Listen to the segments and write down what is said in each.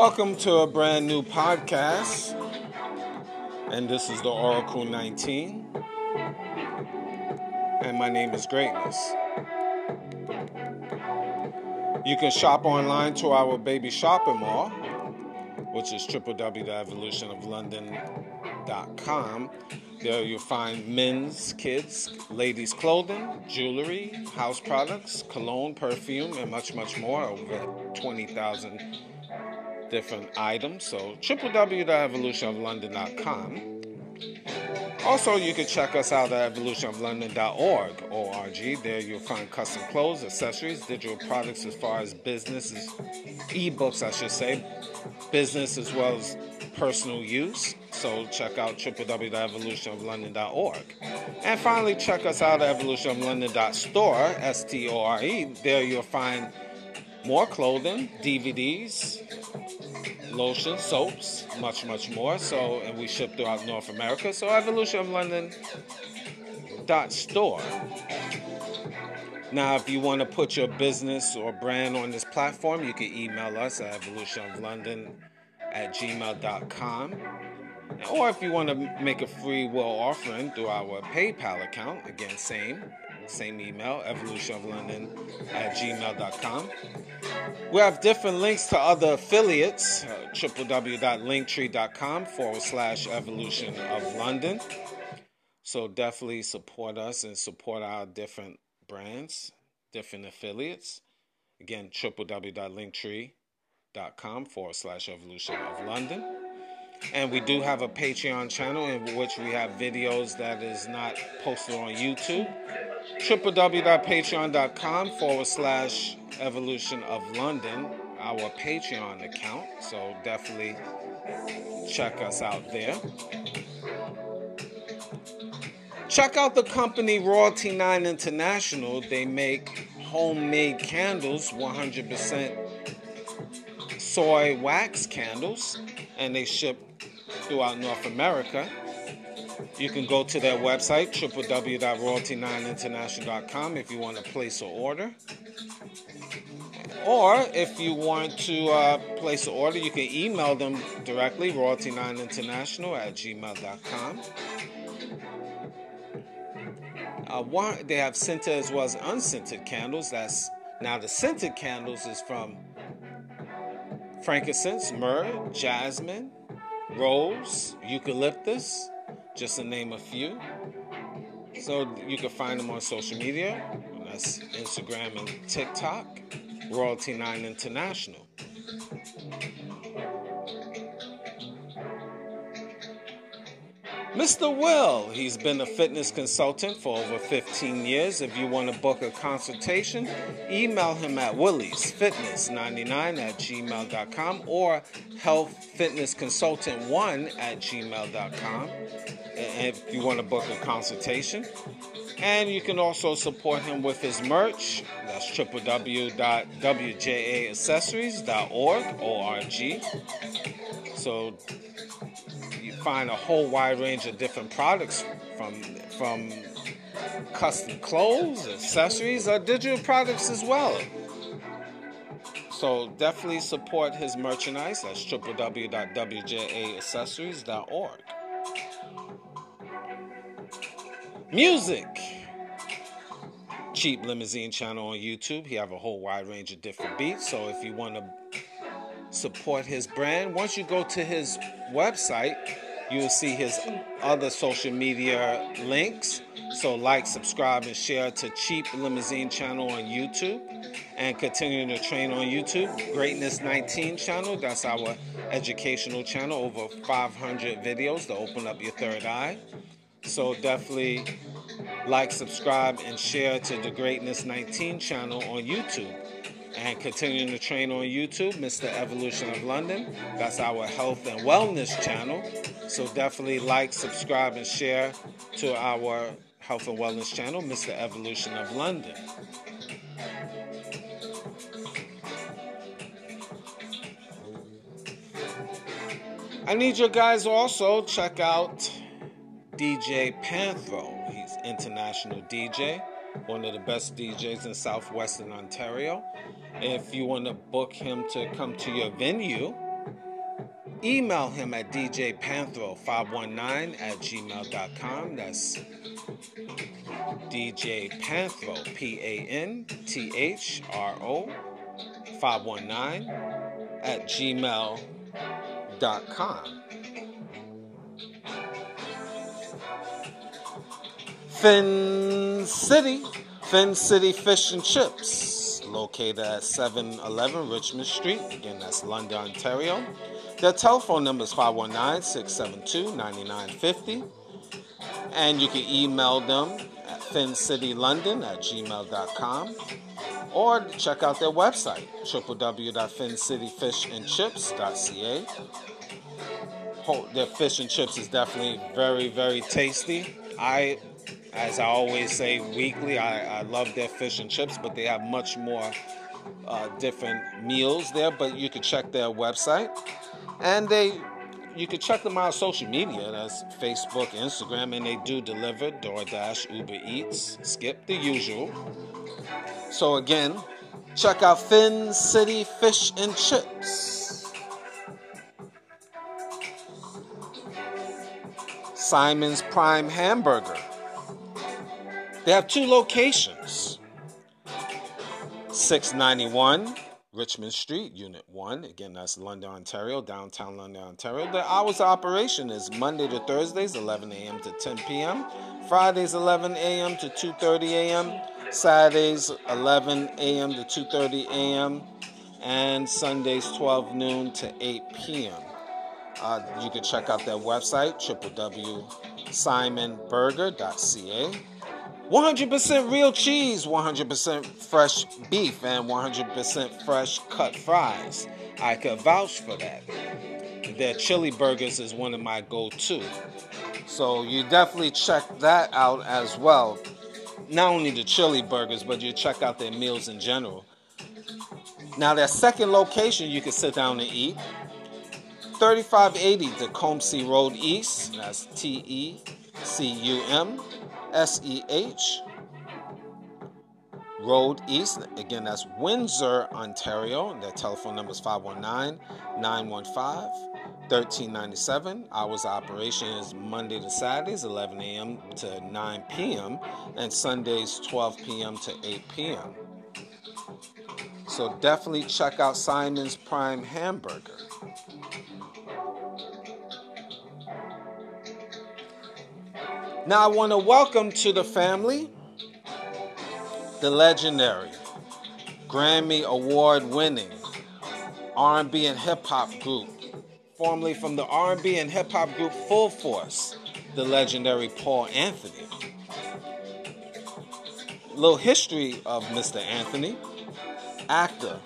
Welcome to a brand new podcast, and this is the Oracle 19. And my name is Greatness. You can shop online to our baby shopping mall, which is www.evolutionoflondon.com. There you'll find men's, kids, ladies' clothing, jewelry, house products, cologne, perfume, and much, much more. Over 20,000 different items. So www.evolutionoflondon.com. Also, you can check us out at evolutionoflondon.org, O-R-G. There you'll find custom clothes, accessories, digital products as far as businesses, ebooks, I should say, business as well as personal use. So check out www.evolutionoflondon.org. And finally, check us out at evolutionoflondon.store, S-T-O-R-E. There you'll find more clothing, DVDs, lotion, soaps, much, much more. So, and we ship throughout North America. So, Evolution of London dot store. Now, if you want to put your business or brand on this platform, you can email us at evolutionoflondon at gmail.com. Or if you want to make a free will offering through our PayPal account, again, same, same email, evolutionoflondon at gmail.com. We have different links to other affiliates, uh, www.linktree.com forward slash evolution of London. So definitely support us and support our different brands, different affiliates. Again, www.linktree.com forward slash evolution of London. And we do have a Patreon channel in which we have videos that is not posted on YouTube www.patreon.com forward slash evolution of London, our Patreon account. So definitely check us out there. Check out the company Royalty 9 International. They make homemade candles, 100% soy wax candles, and they ship throughout North America. You can go to their website, www.royalty9international.com, if you want to place an order. Or if you want to uh, place an order, you can email them directly, royalty9international at gmail.com. Uh, one, they have scented as well as unscented candles. That's now the scented candles is from frankincense, myrrh, jasmine, rose, eucalyptus, just to name a few. So you can find them on social media. That's Instagram and TikTok. Royalty 9 International. Mr. Will, he's been a fitness consultant for over 15 years. If you want to book a consultation, email him at willyzfitness99 at gmail.com or healthfitnessconsultant1 at gmail.com if you want to book a consultation. And you can also support him with his merch. That's www.wjaaccessories.org, O-R-G. So find a whole wide range of different products from from custom clothes, accessories, or digital products as well. So definitely support his merchandise. That's www.wjaaccessories.org. Music. Cheap Limousine channel on YouTube. He have a whole wide range of different beats. So if you want to support his brand, once you go to his website, you will see his other social media links. So like, subscribe, and share to Cheap Limousine channel on YouTube. And continuing to train on YouTube, Greatness 19 channel. That's our educational channel. Over 500 videos to open up your third eye. So definitely like, subscribe, and share to the Greatness 19 channel on YouTube. And continuing to train on YouTube, Mr. Evolution of London. That's our health and wellness channel. So definitely like, subscribe, and share to our health and wellness channel, Mr. Evolution of London. I need you guys also check out DJ Panthro. He's international DJ, one of the best DJs in southwestern Ontario. If you want to book him to come to your venue, email him at djpanthro519 at gmail.com. That's DJ Panthro, P A N T H R O 519 at gmail.com. Fin City, Fin City Fish and Chips, located at 711 Richmond Street. Again, that's London, Ontario. Their telephone number is 519 672 9950. And you can email them at fincitylondon at gmail.com or check out their website, www.fincityfishandchips.ca. Their fish and chips is definitely very, very tasty. I, as I always say weekly, I, I love their fish and chips, but they have much more uh, different meals there. But you can check their website, and they you can check them out on social media. That's Facebook, Instagram, and they do deliver DoorDash, Uber Eats, Skip the usual. So again, check out Fin City Fish and Chips. Simon's Prime Hamburger. They have two locations. 691 Richmond Street, Unit 1. Again, that's London, Ontario, downtown London, Ontario. The hours of operation is Monday to Thursdays, 11 a.m. to 10 p.m. Fridays, 11 a.m. to 2.30 a.m. Saturdays 11 a.m. to 2:30 a.m. and Sundays 12 noon to 8 p.m. Uh, you can check out their website www.simonburger.ca. 100% real cheese, 100% fresh beef, and 100% fresh cut fries. I could vouch for that. Their chili burgers is one of my go-to. So you definitely check that out as well not only the chili burgers, but you check out their meals in general. Now, their second location you can sit down and eat 3580 Tecumseh Road East. That's T E C U M S E H Road East. Again, that's Windsor, Ontario. Their telephone number is 519 915 1397. Hours of operation is Monday to Saturdays, 11 a.m. to 9 p.m., and Sundays, 12 p.m. to 8 p.m. So definitely check out Simon's Prime Hamburger. Now I want to welcome to the family the legendary Grammy Award winning R&B and hip hop group formerly from the R&B and hip hop group Full Force, the legendary Paul Anthony. Little history of Mr. Anthony, actor,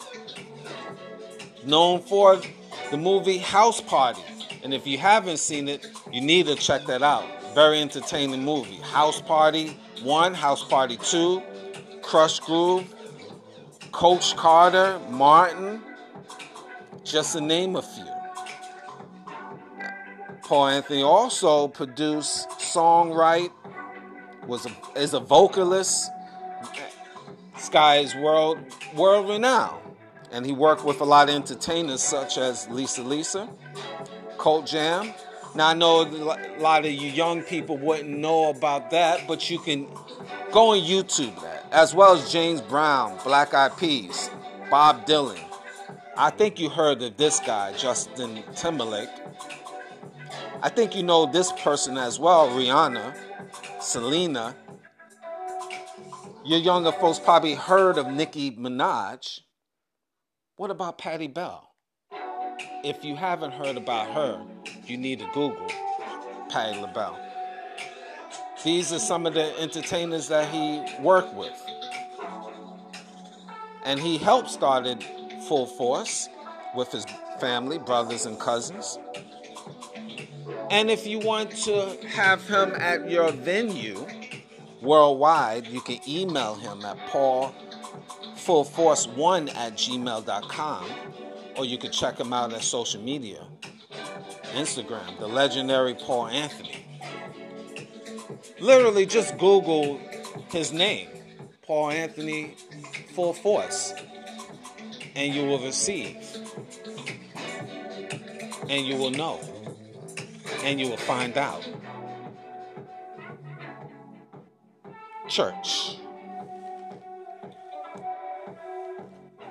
known for the movie House Party. And if you haven't seen it, you need to check that out. Very entertaining movie. House Party 1, House Party 2, Krush Groove, Coach Carter, Martin, just to name a few. Paul Anthony also produced, songwrite, was a, is a vocalist. Sky is world world renowned, and he worked with a lot of entertainers such as Lisa Lisa, Cult Jam. Now I know a lot of you young people wouldn't know about that, but you can go on YouTube that, as well as James Brown, Black Eyed Peas, Bob Dylan. I think you heard of this guy, Justin Timberlake. I think you know this person as well, Rihanna, Selena. Your younger folks probably heard of Nicki Minaj. What about Patti Bell? If you haven't heard about her, you need to Google Patti LaBelle. These are some of the entertainers that he worked with. And he helped started Full Force with his family, brothers, and cousins. And if you want to have him at your venue worldwide, you can email him at paulfullforce1 at gmail.com or you can check him out at social media Instagram, the legendary Paul Anthony. Literally, just Google his name, Paul Anthony Full Force, and you will receive, and you will know, and you will find out. Church.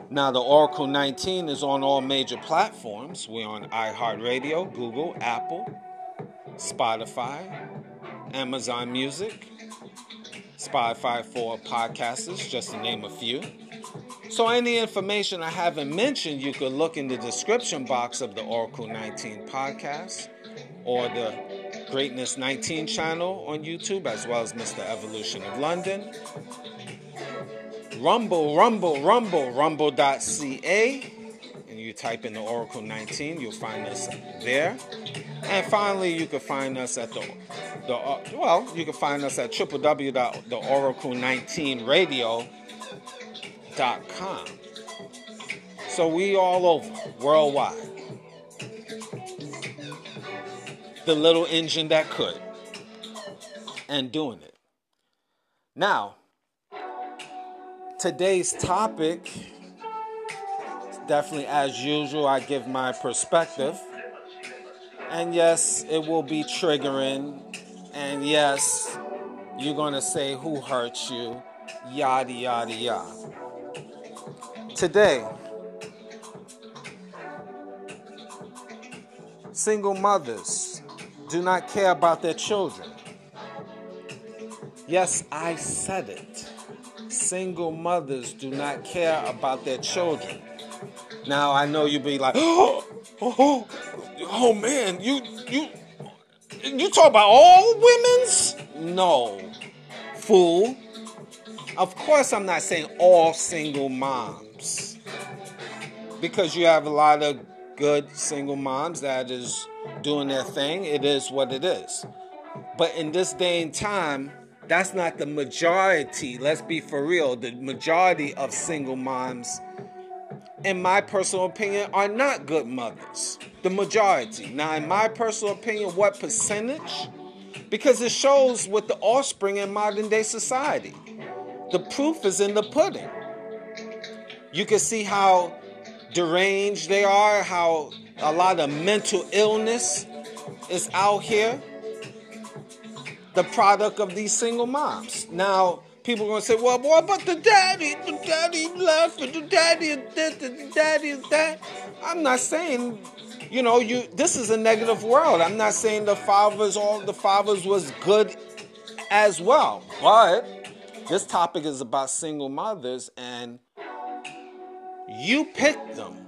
Now, the Oracle 19 is on all major platforms. We're on iHeartRadio, Google, Apple, Spotify, Amazon Music, Spotify for podcasters, just to name a few. So, any information I haven't mentioned, you could look in the description box of the Oracle 19 podcast or the Greatness 19 channel on YouTube, as well as Mr. Evolution of London. Rumble, Rumble, Rumble, Rumble.ca. And you type in the Oracle 19, you'll find us there. And finally, you can find us at the, the uh, well, you can find us at www.oracle19radio.com. So we all over, worldwide. The little engine that could. And doing it. Now, today's topic, definitely as usual, I give my perspective. And yes, it will be triggering. And yes, you're going to say who hurt you, yada, yada, yada. Today, single mothers do not care about their children. Yes, I said it single mothers do not care about their children. Now I know you'll be like, oh, oh, oh man, you you you talk about all women's? No, fool. Of course, I'm not saying all single moms, because you have a lot of good single moms that is doing their thing. It is what it is. But in this day and time, that's not the majority. Let's be for real. The majority of single moms, in my personal opinion, are not good mothers. The majority. Now, in my personal opinion, what percentage? Because it shows with the offspring in modern day society. The proof is in the pudding. You can see how deranged they are, how a lot of mental illness is out here the product of these single moms. Now, people are going to say, well, boy, but the daddy, the daddy left, the daddy is this, the daddy is that. I'm not saying, you know, you. This is a negative world. I'm not saying the fathers, all the fathers was good as well. But this topic is about single mothers, and you picked them.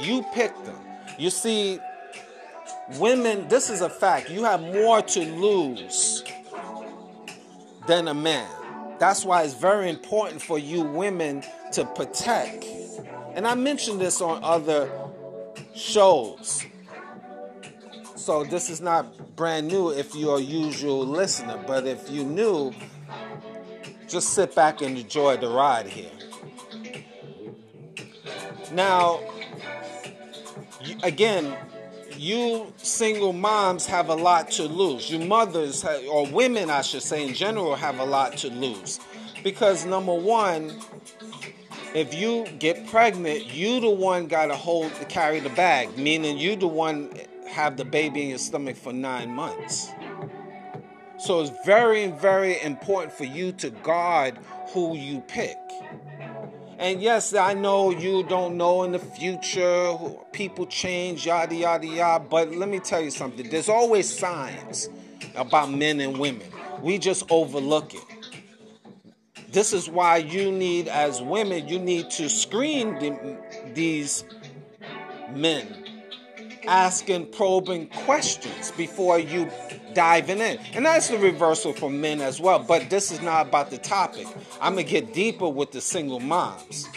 You picked them. You see, women, this is a fact, you have more to lose than a man. That's why it's very important for you women to protect. And I mentioned this on other shows. So this is not brand new if you're a usual listener, but if you new, just sit back and enjoy the ride here. Now, again, you single moms have a lot to lose. You mothers, or women, I should say, in general, have a lot to lose. Because, number one, if you get pregnant, you the one got to hold, the carry the bag, meaning you the one have the baby in your stomach for nine months. So it's very, very important for you to guard who you pick. And yes, I know you don't know in the future, people change, yada, yada, yada. But let me tell you something there's always signs about men and women. We just overlook it. This is why you need, as women, you need to screen the, these men, asking probing questions before you diving in. And that's the reversal for men as well. But this is not about the topic. I'm gonna get deeper with the single moms.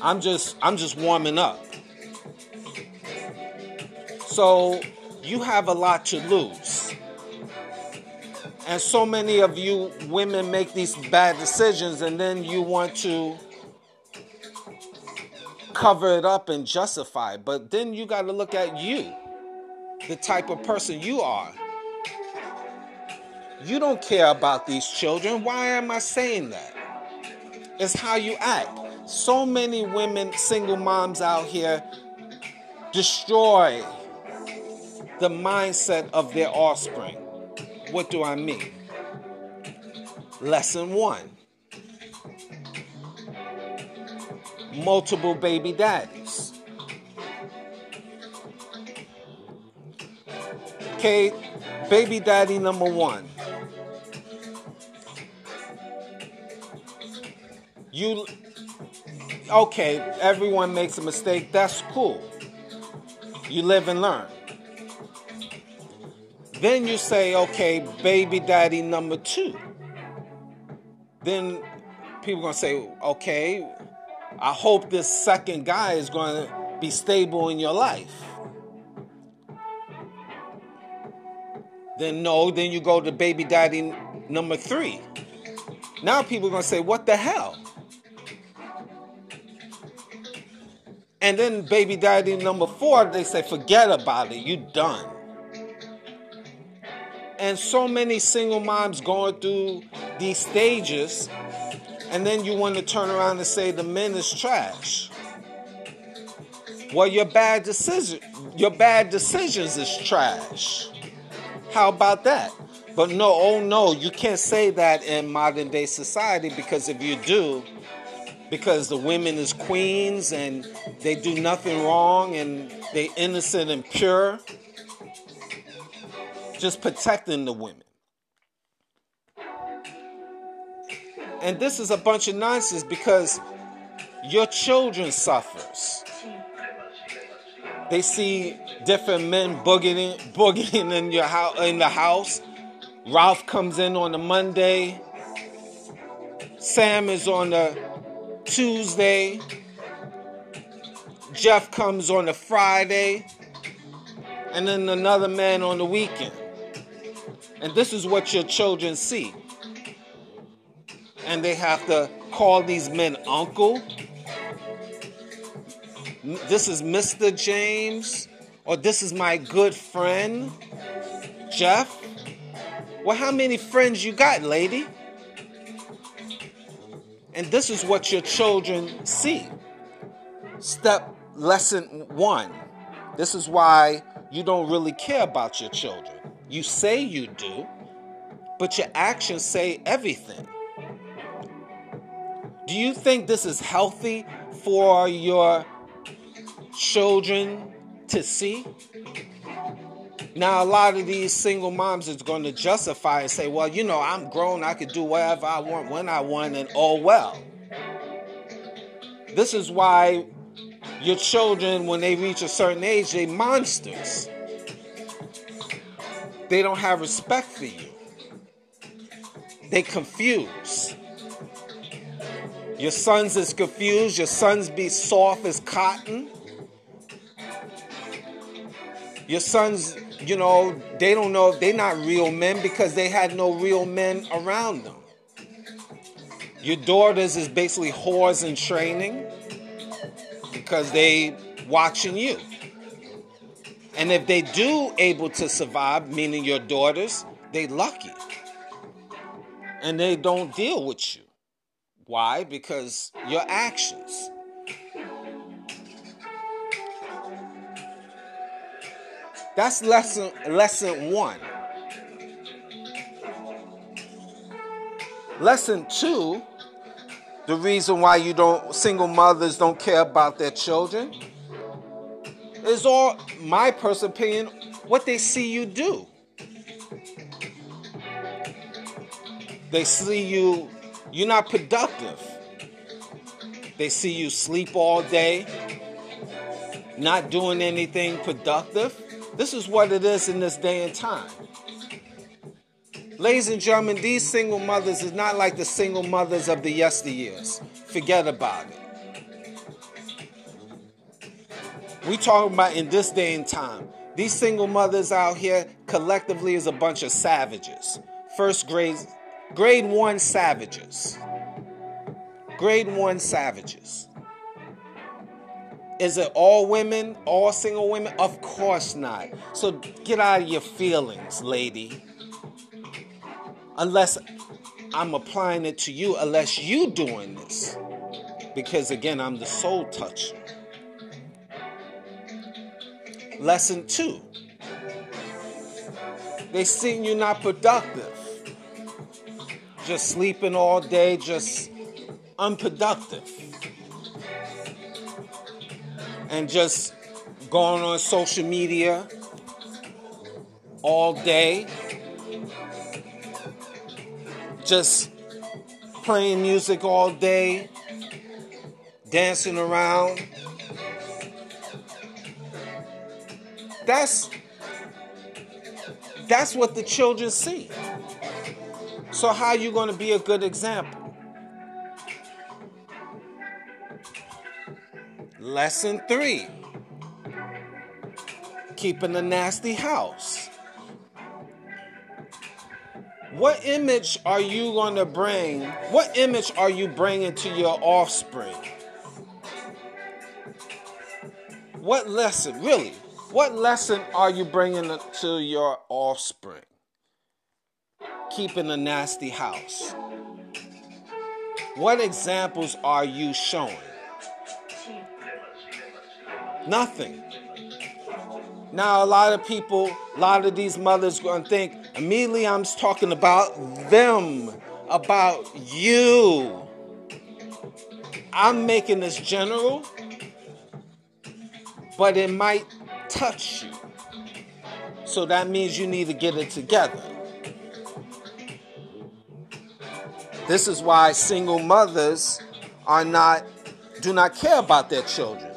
I'm just I'm just warming up. So you have a lot to lose. And so many of you women make these bad decisions and then you want to cover it up and justify. But then you got to look at you, the type of person you are. You don't care about these children. Why am I saying that? It's how you act. So many women, single moms out here, destroy the mindset of their offspring. What do I mean? Lesson one multiple baby daddies. Okay, baby daddy number one. You, okay, everyone makes a mistake. That's cool. You live and learn. Then you say, okay, baby daddy number two. Then people gonna say, okay, I hope this second guy is going to be stable in your life. Then no, then you go to baby daddy number three. Now people are going to say, what the hell? And then baby daddy number four, they say, forget about it, you done. And so many single moms going through these stages and then you want to turn around and say the men is trash. Well, your bad decision, your bad decisions is trash. How about that? But no, oh no, you can't say that in modern day society because if you do, because the women is queens and they do nothing wrong and they innocent and pure, just protecting the women. And this is a bunch of nonsense because your children suffers. They see different men boogieing, boogieing in your house in the house. Ralph comes in on a Monday. Sam is on a Tuesday. Jeff comes on a Friday. And then another man on the weekend. And this is what your children see and they have to call these men uncle. This is Mr. James, or this is my good friend, Jeff. Well, how many friends you got, lady? And this is what your children see. Step lesson one. This is why you don't really care about your children. You say you do, but your actions say everything. Do you think this is healthy for your children to see? Now, a lot of these single moms is going to justify and say, well, you know, I'm grown, I could do whatever I want when I want, and oh well. This is why your children, when they reach a certain age, they monsters. They don't have respect for you. They confuse. Your sons is confused. Your sons be soft as cotton. Your sons, you know, they don't know if they're not real men because they had no real men around them. Your daughters is basically whores in training because they watching you. And if they do able to survive, meaning your daughters, they lucky. And they don't deal with you. Why? Because your actions. That's lesson lesson 1. Lesson 2, the reason why you don't single mothers don't care about their children is all my personal opinion what they see you do. They see you you're not productive. They see you sleep all day, not doing anything productive. This is what it is in this day and time. Ladies and gentlemen, these single mothers is not like the single mothers of the yesteryears. Forget about it. We talking about in this day and time. These single mothers out here collectively is a bunch of savages. First grade, grade one savages. Grade one savages. Is it all women, all single women? Of course not. So get out of your feelings, lady. Unless I'm applying it to you, unless you doing this. Because again, I'm the soul toucher. Lesson two. They seen you not productive. Just sleeping all day, just unproductive. And just going on social media all day. Just playing music all day, dancing around, That's that's what the children see. So how are you going to be a good example? Lesson 3. Keeping a nasty house. What image are you going to bring? What image are you bringing to your offspring? What lesson, really? What lesson are you bringing to your offspring? Keeping a nasty house. What examples are you showing? Nothing. Now, a lot of people, a lot of these mothers going to think immediately I'm talking about them, about you. I'm making this general, but it might touch you. So that means you need to get it together. This is why single mothers are not do not care about their children.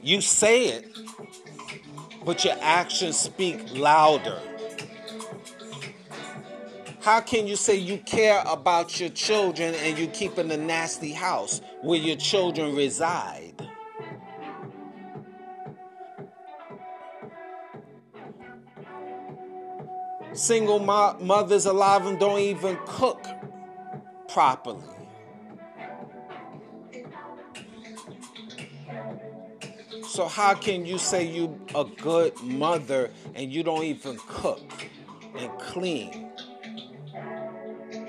You say it, but your actions speak louder. How can you say you care about your children and you keep in a nasty house where your children reside? Single mo- mothers, a lot of them don't even cook properly. So how can you say you're a good mother and you don't even cook and clean?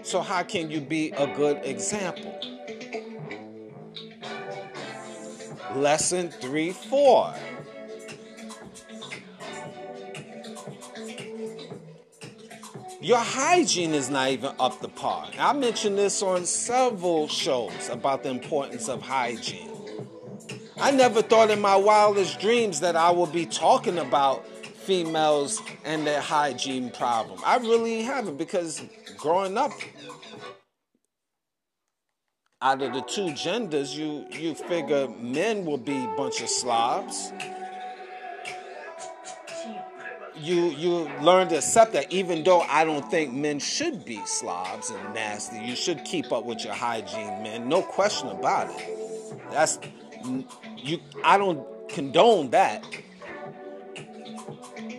So how can you be a good example? Lesson 3 4. Your hygiene is not even up to par. I mentioned this on several shows about the importance of hygiene. I never thought in my wildest dreams that I would be talking about females and their hygiene problem. I really haven't because growing up, out of the two genders, you you figure men will be a bunch of slobs you you learn to accept that even though I don't think men should be slobs and nasty, you should keep up with your hygiene, man. No question about it. That's you I don't condone that.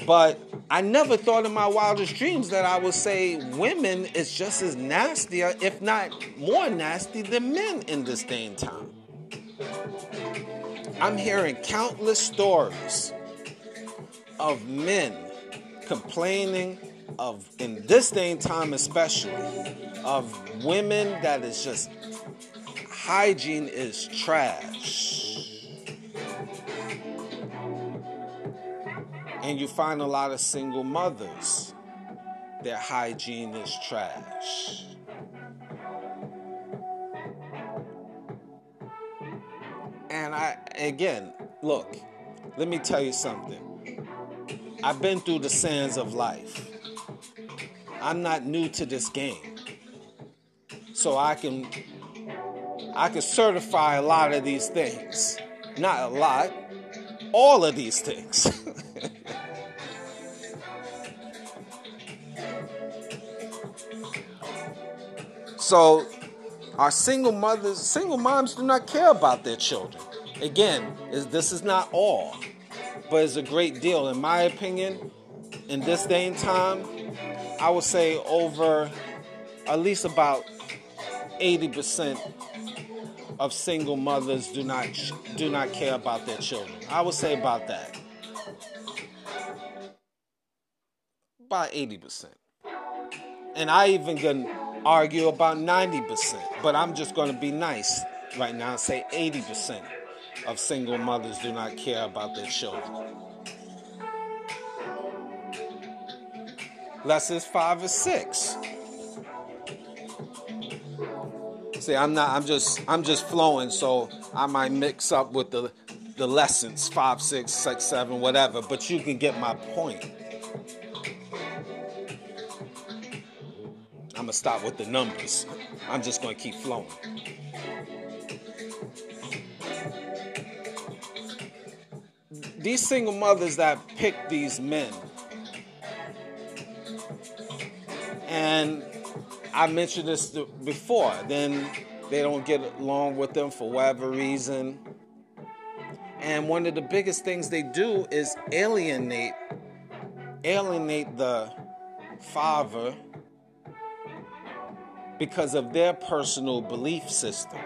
But I never thought in my wildest dreams that I would say women is just as nasty, uh, if not more nasty, than men in this day and time. I'm hearing countless stories of men complaining of in this day and time especially of women that is just hygiene is trash. And you find a lot of single mothers their hygiene is trash. And i again look let me tell you something I've been through the sands of life. I'm not new to this game. So I can I can certify a lot of these things. Not a lot, all of these things. So, our single mothers, single moms do not care about their children. Again, is this is not all, but it's a great deal. In my opinion, in this day and time, I would say over at least about 80% of single mothers do not do not care about their children. I would say about that. About 80%. And I even can argue about 90%, but I'm just going to be nice right now and say 80% of single mothers do not care about their children. Lessons 5 or 6. See, I'm not. I'm just. I'm just flowing. So I might mix up with the the lessons five, six, six, seven, whatever. But you can get my point. I'm gonna stop with the numbers. I'm just gonna keep flowing. These single mothers that pick these men, and I mentioned this before. Then they don't get along with them for whatever reason. And one of the biggest things they do is alienate alienate the father because of their personal belief system.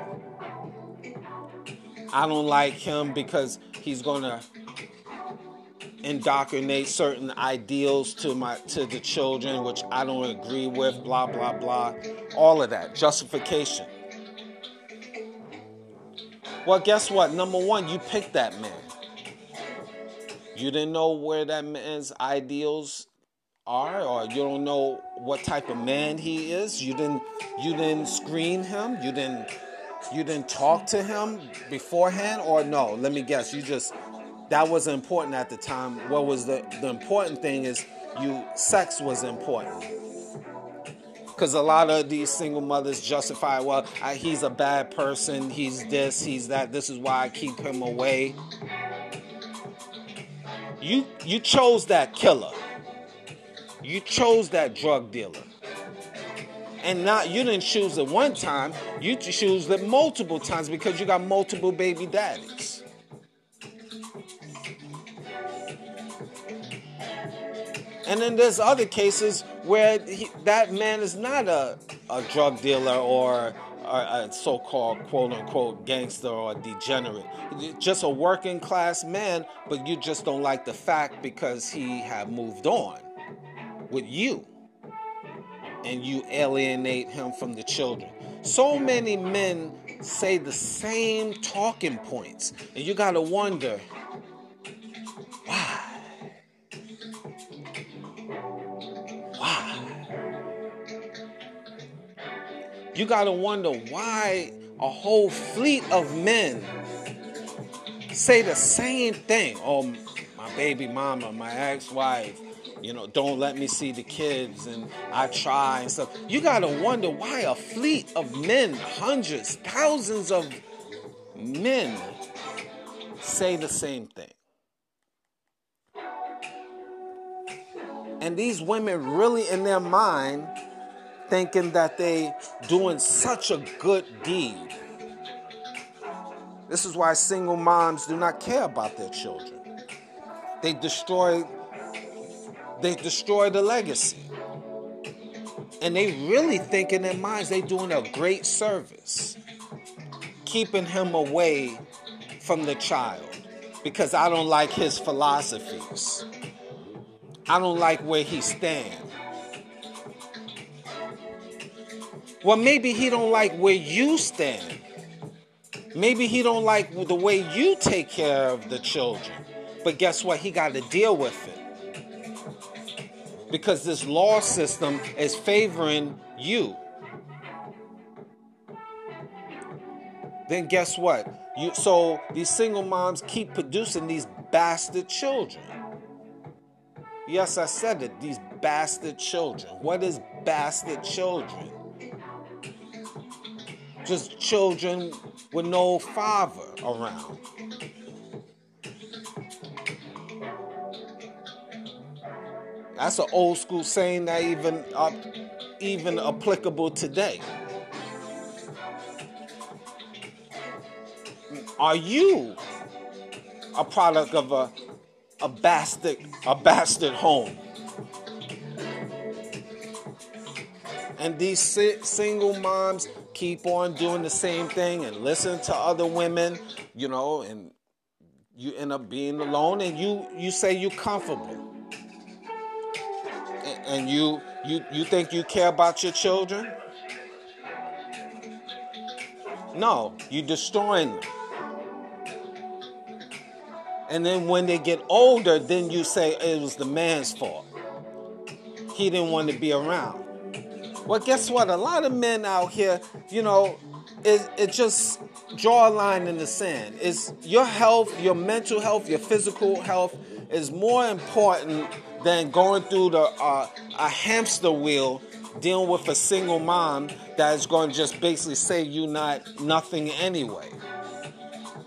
I don't like him because he's going to indoctrinate certain ideals to my to the children which I don't agree with blah blah blah. All of that. Justification. Well guess what? Number 1 you picked that man. You didn't know where that man's ideals are or you don't know what type of man he is. You didn't you didn't screen him. You didn't you didn't talk to him beforehand or no? Let me guess. You just that wasn't important at the time. What was the the important thing is you sex was important. Because a lot of these single mothers justify, well, I, he's a bad person, he's this, he's that. This is why I keep him away. You you chose that killer. You chose that drug dealer. And not you didn't choose it one time, you choose it multiple times because you got multiple baby daddies. And then there's other cases where he, that man is not a, a drug dealer or a, a so-called quote-unquote gangster or degenerate. Just a working class man, but you just don't like the fact because he have moved on with you. And you alienate him from the children. So many men say the same talking points. And you gotta wonder, you got to wonder why a whole fleet of men say the same thing. Oh, my baby mama, my ex wife, you know, don't let me see the kids, and I try and stuff. You got to wonder why a fleet of men, hundreds, thousands of men, say the same thing. And these women really, in their mind, thinking that they doing such a good deed. This is why single moms do not care about their children. They destroy they destroy the legacy. And they really think in their minds they doing a great service. Keeping him away from the child because I don't like his philosophies. I don't like where he stands. Well, maybe he don't like where you stand. Maybe he don't like the way you take care of the children. But guess what? He got to deal with it. Because this law system is favoring you. Then guess what? You so these single moms keep producing these bastard children. Yes, I said it. These bastard children. What is bastard children? just children with no father around. That's an old school saying that even uh, even applicable today. Are you a product of a a bastard a bastard home? And these si- single moms keep on doing the same thing and listen to other women, you know, and you end up being alone and you you say you're comfortable. And, you you you think you care about your children? No, you're destroying them. And then when they get older, then you say it was the man's fault. He didn't want to be around. Well, guess what? A lot of men out here, you know, it, it just draw a line in the sand. It's your health, your mental health, your physical health is more important than going through the uh, a hamster wheel dealing with a single mom that is going to just basically say you not nothing anyway.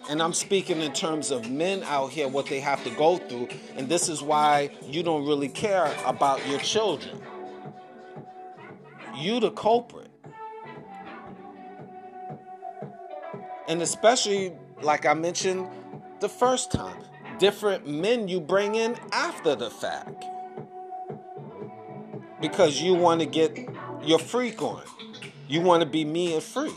And I'm speaking in terms of men out here, what they have to go through, and this is why you don't really care about your children. You the culprit. And especially, like I mentioned the first time, different men you bring in after the fact. Because you want to get your freak on. You want to be me and free.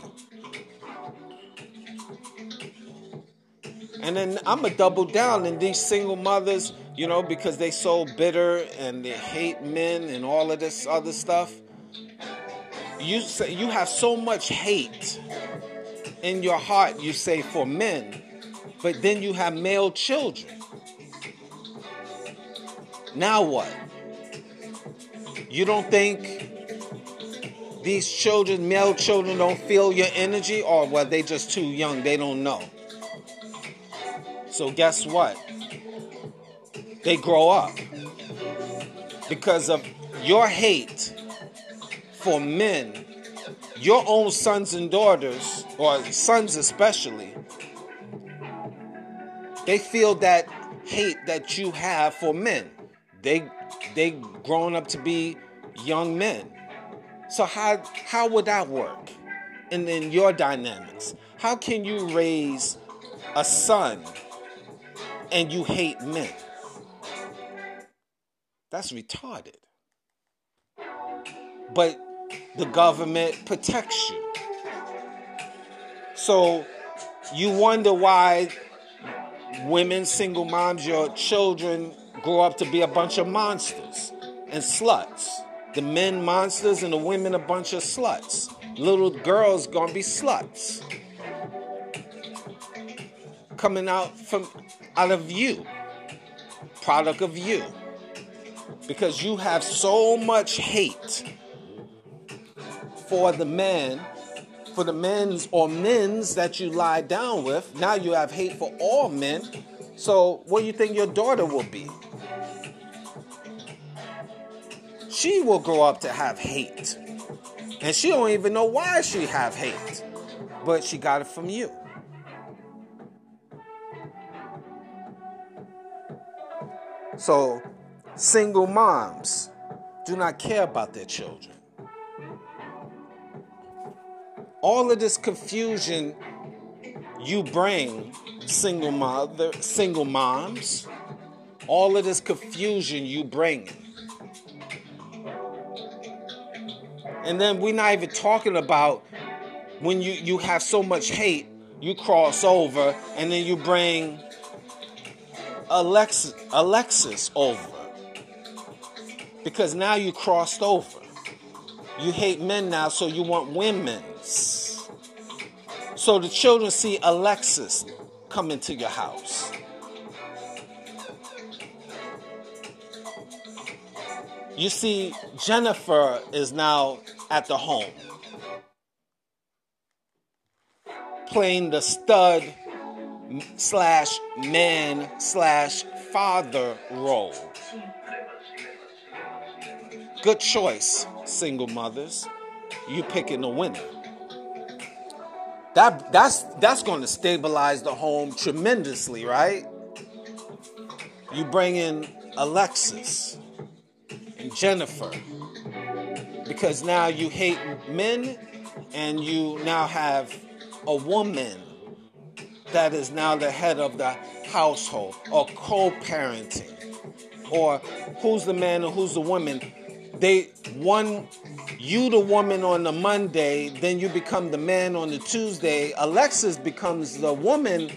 And then I'm to double down in these single mothers, you know, because they so bitter and they hate men and all of this other stuff. You say you have so much hate in your heart, you say, for men, but then you have male children. Now what? You don't think these children, male children, don't feel your energy, or well, they just too young, they don't know. So guess what? They grow up because of your hate for men, your own sons and daughters, or sons especially, they feel that hate that you have for men. They they grown up to be young men. So how how would that work? And then your dynamics. How can you raise a son and you hate men? That's retarded. But the government protects you. So you wonder why women, single moms, your children grow up to be a bunch of monsters and sluts. The men monsters and the women a bunch of sluts. Little girls gonna be sluts. Coming out from out of you. Product of you. Because you have so much hate for the men, for the men's or men's that you lie down with. Now you have hate for all men. So what do you think your daughter will be? She will grow up to have hate. And she don't even know why she have hate. But she got it from you. So single moms do not care about their children all of this confusion you bring single mother single moms all of this confusion you bring. And then we're not even talking about when you you have so much hate you cross over and then you bring alexis alexis over. Because now you crossed over. You hate men now so you want women so the children see Alexis come into your house. You see, Jennifer is now at the home, playing the stud slash man slash father role. Good choice, single mothers. You picking the winner. That that's that's going to stabilize the home tremendously, right? You bring in Alexis and Jennifer because now you hate men and you now have a woman that is now the head of the household or co-parenting or who's the man and who's the woman they one you the woman on the monday then you become the man on the tuesday. Alexis becomes the woman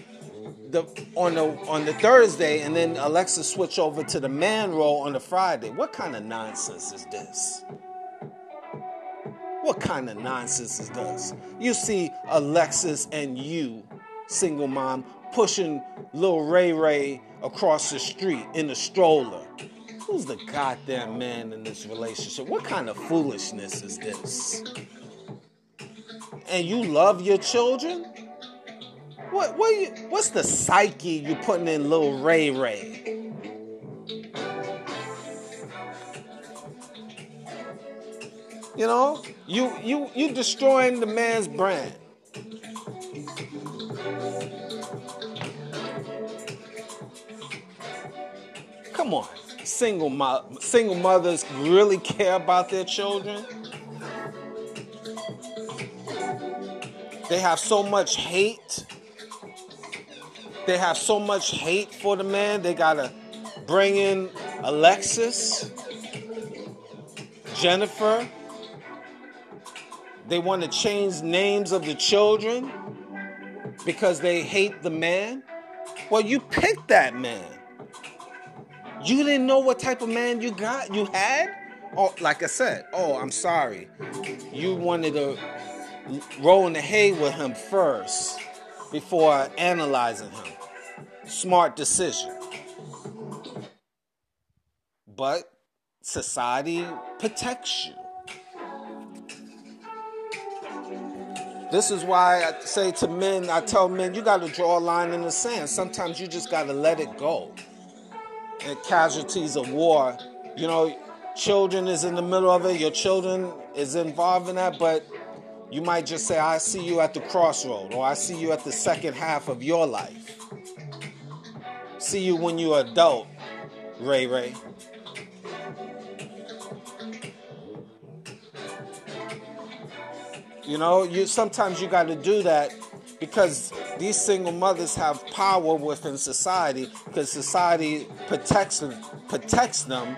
the on the on the thursday and then alexis switch over to the man role on the friday. What kind of nonsense is this? What kind of nonsense is this? You see alexis and you single mom pushing little Ray Ray across the street in a stroller. Who's the goddamn man in this relationship? What kind of foolishness is this? And you love your children? What what you, what's the psyche you're putting in little Ray Ray? You know, you you you destroying the man's brand. Come on, single mo- single mothers really care about their children. They have so much hate. They have so much hate for the man. They gotta bring in Alexis, Jennifer. They want to change names of the children because they hate the man. Well, you picked that man. You didn't know what type of man you got, you had? Oh, like I said, oh, I'm sorry. You wanted to roll in the hay with him first before analyzing him. Smart decision. But society protects you. This is why I say to men, I tell men, you got to draw a line in the sand. Sometimes you just got to let it go and casualties of war. You know, children is in the middle of it, your children is involved in that, but you might just say, I see you at the crossroad, or I see you at the second half of your life. See you when you're adult, Ray Ray. You know, you sometimes you got to do that because these single mothers have power within society because society protects them, protects them.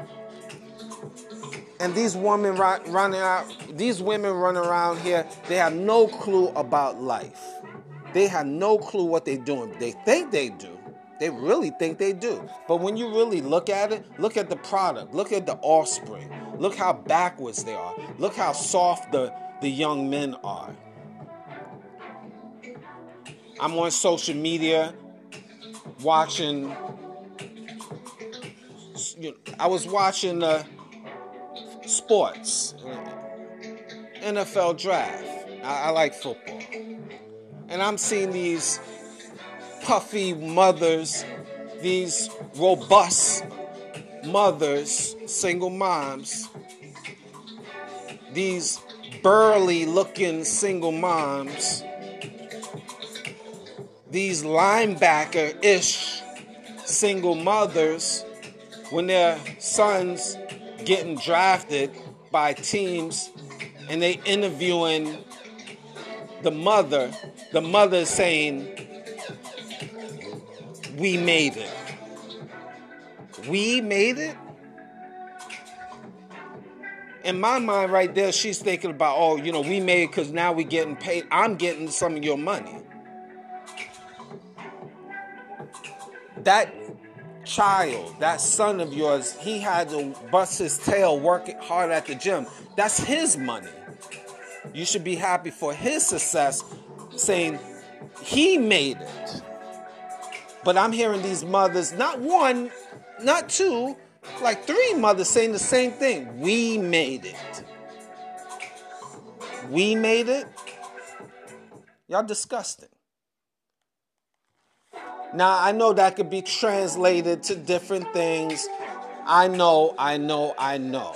And these women running out, these women running around here, they have no clue about life. They have no clue what they're doing. They think they do. They really think they do. But when you really look at it, look at the product, look at the offspring, look how backwards they are, look how soft the, the young men are. I'm on social media watching. You know, I was watching uh, sports, NFL draft. I, I like football, and I'm seeing these puffy mothers, these robust mothers, single moms, these burly looking single moms these linebacker ish single mothers, when their sons getting drafted by teams and they interviewing the mother, the mother saying, We made it. We made it? in my mind right there she's thinking about oh you know we made it because now we're getting paid i'm getting some of your money that child, that son of yours, he had to bust his tail working hard at the gym. That's his money. You should be happy for his success, saying he made it. But I'm hearing these mothers, not one, not two, like three mothers saying the same thing. We made it. We made it. Y'all disgusting. Now, I know that could be translated to different things. I know, I know, I know.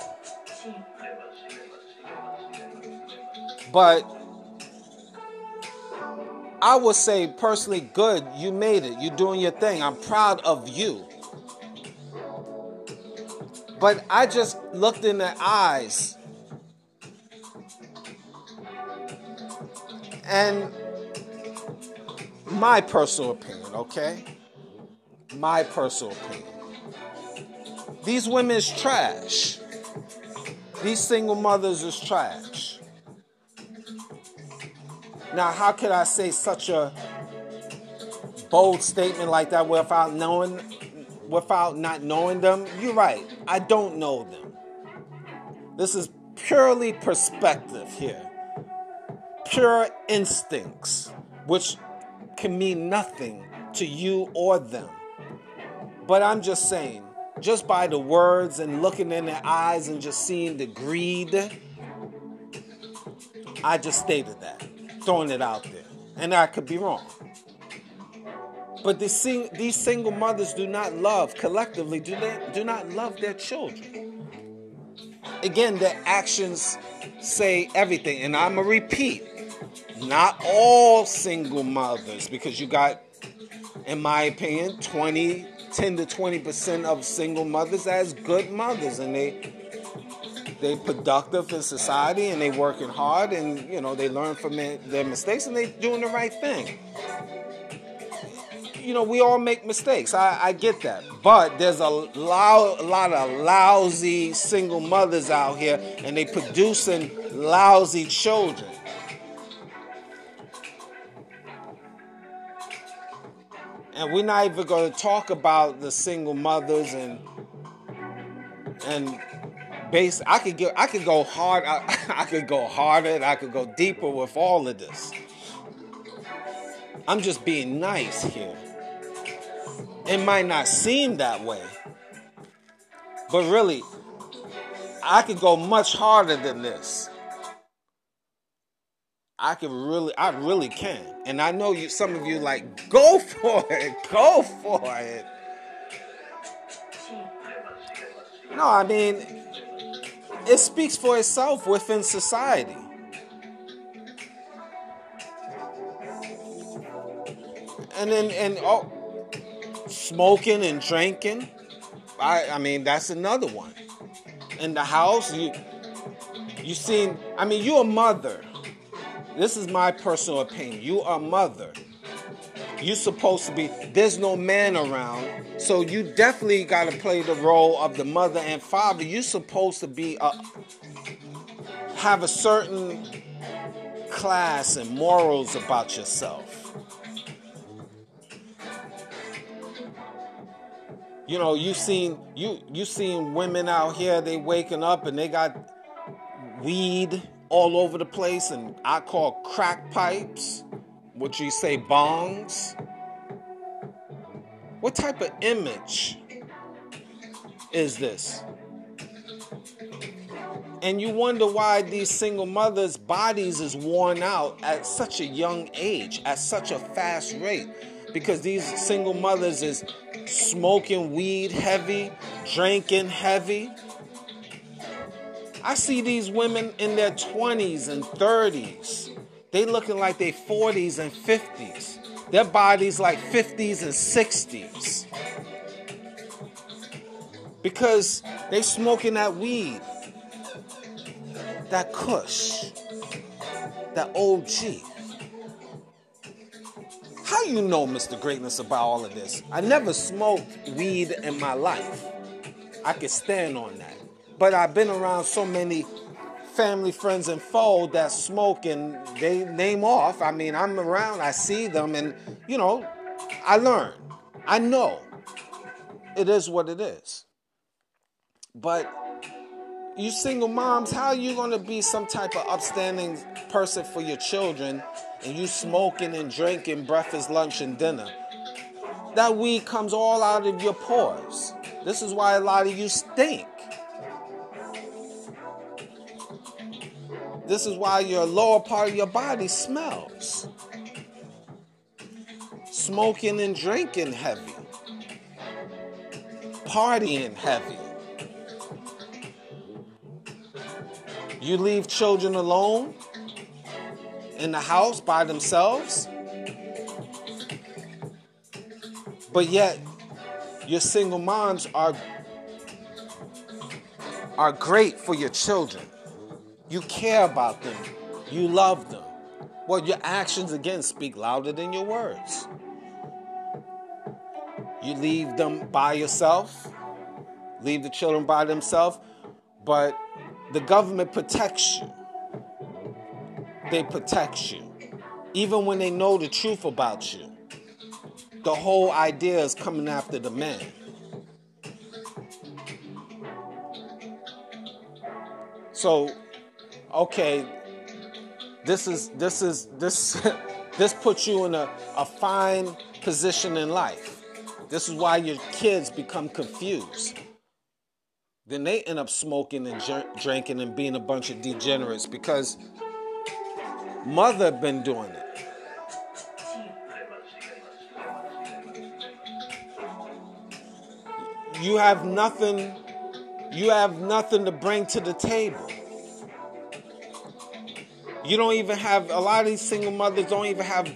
But I would say personally, good, you made it. You're doing your thing. I'm proud of you. But I just looked in the eyes and my personal opinion, okay? My personal opinion. These women is trash. These single mothers is trash. Now, how could I say such a bold statement like that without knowing, without not knowing them? You're right. I don't know them. This is purely perspective here, pure instincts, which can mean nothing to you or them. But I'm just saying, just by the words and looking in their eyes and just seeing the greed, I just stated that, throwing it out there. And I could be wrong. But these, these single mothers do not love, collectively, do, they, do not love their children. Again, their actions say everything. And I'm going to repeat not all single mothers, because you got, in my opinion, 20, 10 to 20% of single mothers as good mothers. And they, they productive in society and they working hard and you know they learn from their mistakes and they doing the right thing. You know we all make mistakes. I, I get that. But there's a, lo- a lot of lousy single mothers out here and they producing lousy children and we're not even going to talk about the single mothers and and base. I could get, I could go hard. I, I could go harder. And I could go deeper with all of this. I'm just being nice here. It might not seem that way, but really, I could go much harder than this. I can really, I really can, and I know you. Some of you like, go for it, go for it. No, I mean, it speaks for itself within society. And then and oh smoking and drinking. I I mean that's another one. In the house, you you seen I mean you're a mother. This is my personal opinion. You are mother. You're supposed to be, there's no man around. So you definitely got to play the role of the mother and father. You're supposed to be, a, have a certain class and morals about yourself. You know, you seen you you seen women out here. They waking up and they got weed all over the place, and I call crack pipes would you say bongs? What type of image is this? And you wonder why these single mothers' bodies is worn out at such a young age, at such a fast rate. Because these single mothers is smoking weed heavy, drinking heavy. I see these women in their 20s and 30s they looking like they 40s and 50s. Their bodies like 50s and 60s. Because they smoking that weed, that kush, that OG. How you know, Mr. Greatness, about all of this? I never smoked weed in my life. I can stand on that. But I've been around so many family, friends, and foe that smoke and they name off. I mean, I'm around, I see them, and you know, I learn. I know it is what it is. But you single moms, how are you to be some type of upstanding person for your children and you smoking and drinking breakfast, lunch, and dinner? That weed comes all out of your pores. This is why a lot of you stink. This is why your lower part of your body smells. Smoking and drinking heavy. Partying heavy. You leave children alone in the house by themselves. But yet, your single moms are, are great for your children. You care about them. You love them. Well, your actions again speak louder than your words. You leave them by yourself, leave the children by themselves, but the government protects you. They protect you. Even when they know the truth about you. The whole idea is coming after the man. So, okay, this is this is this this puts you in a, a fine position in life. This is why your kids become confused. Then they end up smoking and drinking and being a bunch of degenerates because mother been doing it. You have nothing you have nothing to bring to the table. You don't even have a lot of these single mothers don't even have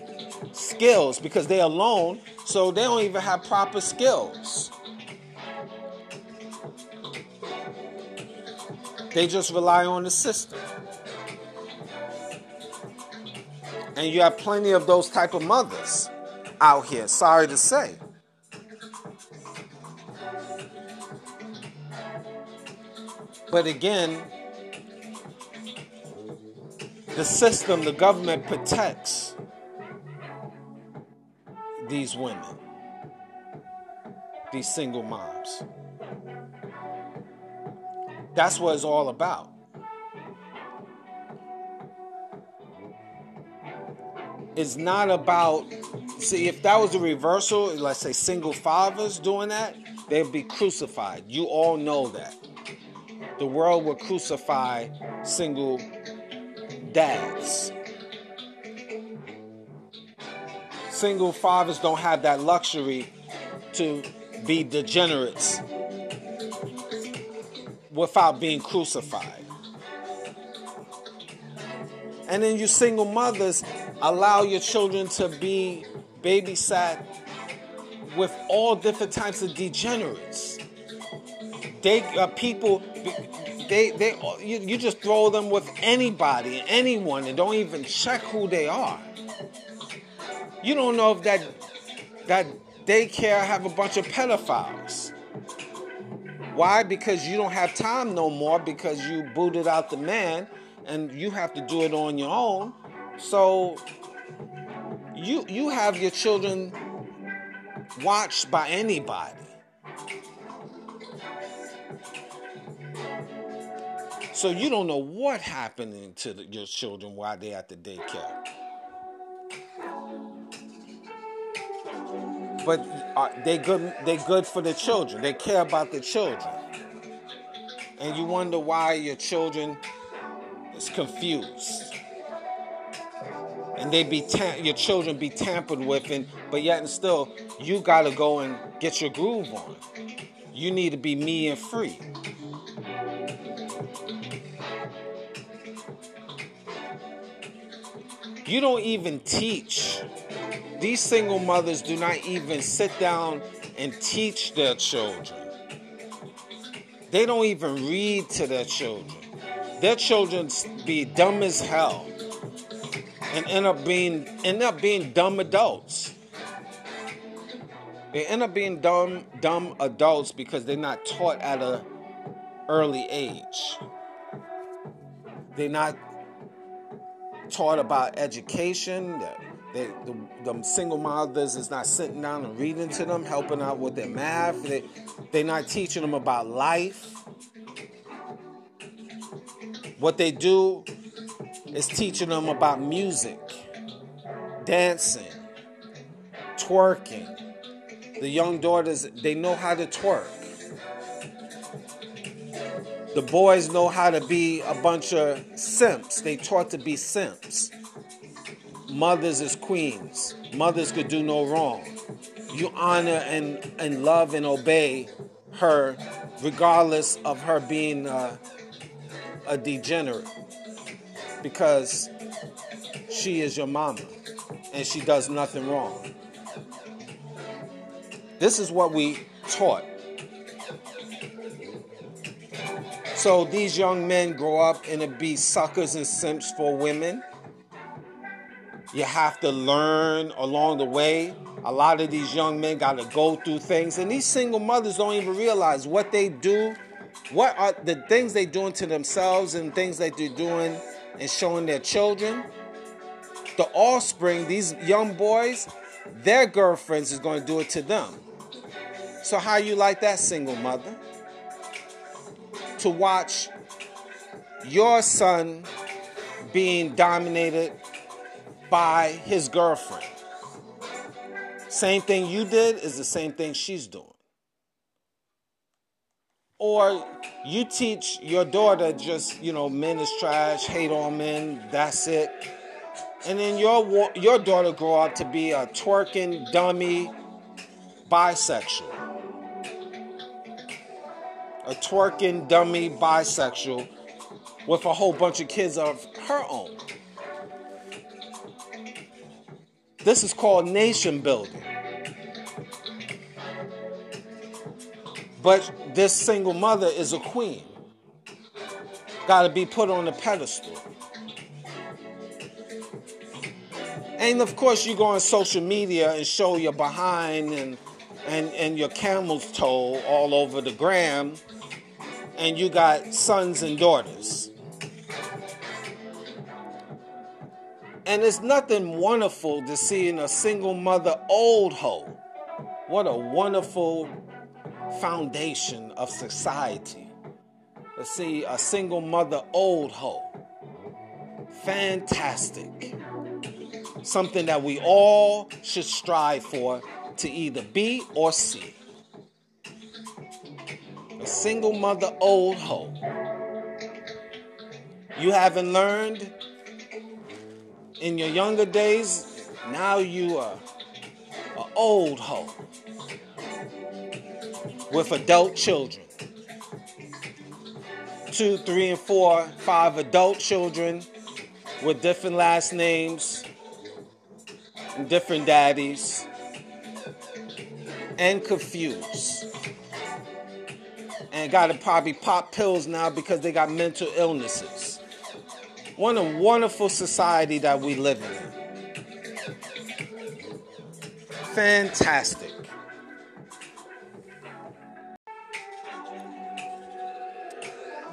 skills because they're alone, so they don't even have proper skills. They just rely on the system. And you have plenty of those type of mothers out here, sorry to say. But again, the system, the government protects these women, these single moms. That's what it's all about. It's not about, see, if that was a reversal, let's say single fathers doing that, they'd be crucified. You all know that the world will crucify single dads. Single fathers don't have that luxury to be degenerates without being crucified. And then you single mothers allow your children to be babysat with all different types of degenerates. They uh, people they they you, you just throw them with anybody, anyone, and don't even check who they are. You don't know if that that daycare have a bunch of pedophiles. Why? Because you don't have time no more because you booted out the man and you have to do it on your own. So you you have your children watched by anybody. So you don't know what happening to the, your children while they're at the daycare. But uh, they good. They good for the children. They care about the children. And you wonder why your children is confused. And they be tam- your children be tampered with, and but yet and still you gotta go and get your groove on. You need to be me and free. You don't even teach. These single mothers do not even sit down and teach their children. They don't even read to their children. Their children be dumb as hell and end up being end up being dumb adults. They end up being dumb dumb adults because they're not taught at a early age. They're not taught about education. They, the, the single mothers is not sitting down and reading to them, helping out with their math. They, they're not teaching them about life. What they do is teaching them about music, dancing, twerking. The young daughters, they know how to twerk. The boys know how to be a bunch of simps. They taught to be simps. Mothers is queens. Mothers could do no wrong. You honor and, and love and obey her regardless of her being uh, a degenerate because she is your mama and she does nothing wrong. This is what we taught. So these young men grow up and it be suckers and simps for women. You have to learn along the way. A lot of these young men got to go through things, and these single mothers don't even realize what they do, what are the things they're doing to themselves and things that they're doing and showing their children. The offspring, these young boys, their girlfriends is going to do it to them. So how you like that single mother? To watch your son being dominated by his girlfriend. Same thing you did is the same thing she's doing. Or you teach your daughter just, you know, men is trash, hate on men, that's it. And then your your daughter grow up to be a twerking dummy bisexual. A twerking dummy bisexual with a whole bunch of kids of her own. This is called nation building. But this single mother is a queen. Got to be put on a pedestal. And of course, you go on social media and show your behind and, and, and your camel's toe all over the gram, and you got sons and daughters. And it's nothing wonderful to see in a single mother old hoe. What a wonderful foundation of society. To see a single mother old hoe. Fantastic. Something that we all should strive for to either be or see. A single mother old hoe. You haven't learned in your younger days, now you are an old hoe with adult children. Two, three, and four, five adult children with different last names and different daddies and confused. And got to probably pop pills now because they got mental illnesses. What a wonderful society that we live in. Fantastic.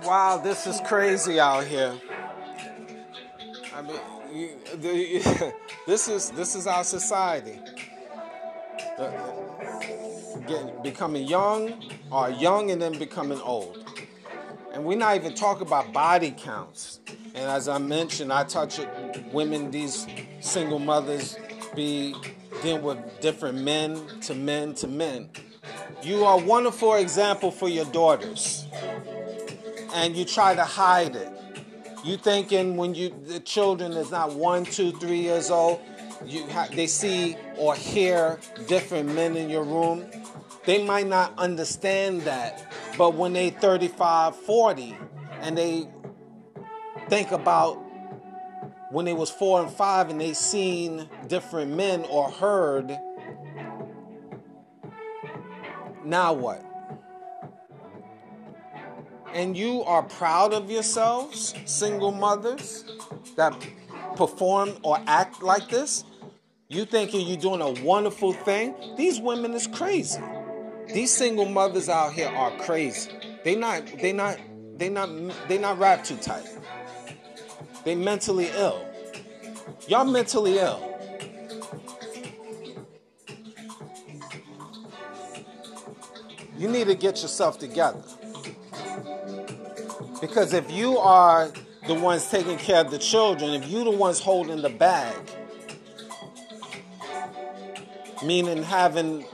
Wow, this is crazy out here. I mean, you, the, this is this is our society. Get, becoming young, or young and then becoming old, and we're not even talking about body counts. And as I mentioned, I touch women, these single mothers, be dealing with different men to men to men. You are a wonderful example for your daughters, and you try to hide it. You thinking when you the children is not one, two, three years old, you ha- they see or hear different men in your room. They might not understand that, but when they 35, 40, and they think about when they was four and five and they seen different men or heard now what? And you are proud of yourselves single mothers that perform or act like this? You thinking you're doing a wonderful thing? These women is crazy these single mothers out here are crazy they not they not they not they not wrapped too tight they mentally ill. Y'all mentally ill. You need to get yourself together. Because if you are the ones taking care of the children, if you're the ones holding the bag, meaning having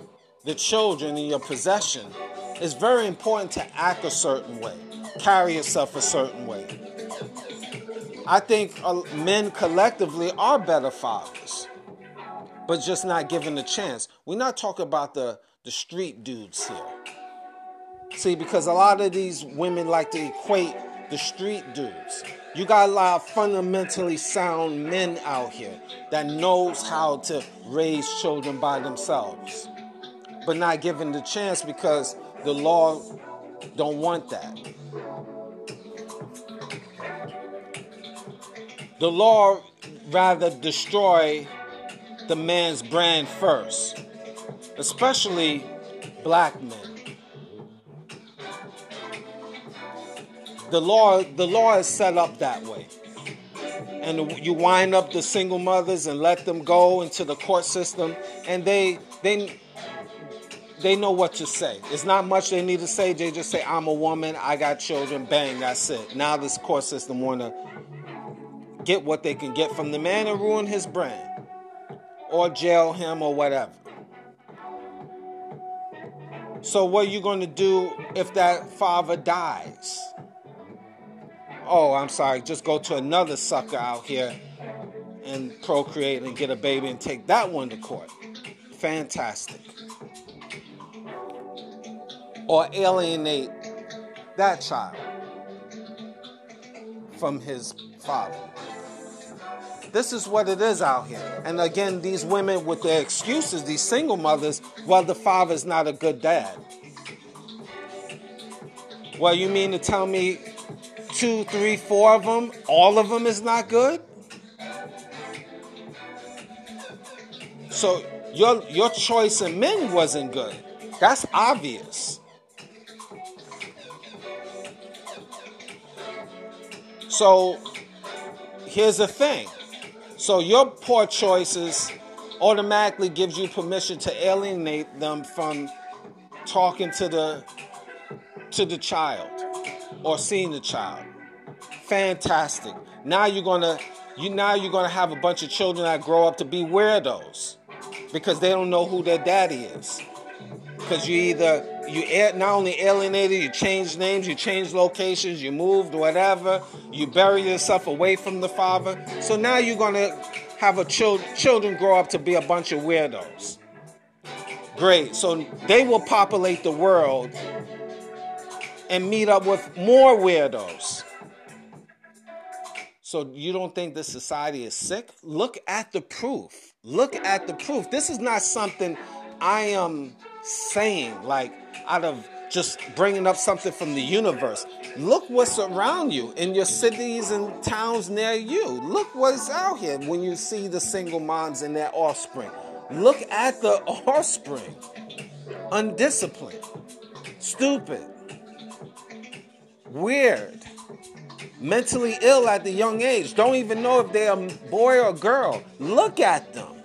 the children in your possession, it's very important to act a certain way, carry yourself a certain way. I think uh, men collectively are better fathers, but just not given the chance. We're not talking about the, the street dudes here. See, because a lot of these women like to equate the street dudes. You got a lot of fundamentally sound men out here that knows how to raise children by themselves, but not given the chance because the law don't want that. The law rather destroy the man's brand first, especially black men. The law, the law is set up that way. And you wind up the single mothers and let them go into the court system, and they they they know what to say. It's not much they need to say. They just say, "I'm a woman. I got children." Bang, that's it. Now this court system want to get what they can get from the man and ruin his brand, or jail him, or whatever. So what are you going to do if that father dies? Oh, I'm sorry. Just go to another sucker out here and procreate and get a baby and take that one to court. Fantastic or alienate that child from his father. This is what it is out here. And again, these women with their excuses, these single mothers, well, the father's not a good dad. Well, you mean to tell me two, three, four of them, all of them is not good? So your your choice in men wasn't good. That's obvious. So here's the thing. So your poor choices automatically gives you permission to alienate them from talking to the to the child or seeing the child. Fantastic. Now you're gonna you now you're gonna have a bunch of children that grow up to be weirdos because they don't know who their daddy is. Because you either you not only alienated, you changed names, you changed locations, you moved, whatever. You bury yourself away from the father. So now you're gonna have a child, children grow up to be a bunch of weirdos. Great. So they will populate the world and meet up with more weirdos. So you don't think this society is sick? Look at the proof. Look at the proof. This is not something I am saying like out of just bringing up something from the universe. Look what's around you in your cities and towns near you. Look what's out here when you see the single moms and their offspring. Look at the offspring. Undisciplined, stupid, weird, mentally ill at the young age. Don't even know if they're a boy or girl. Look at them.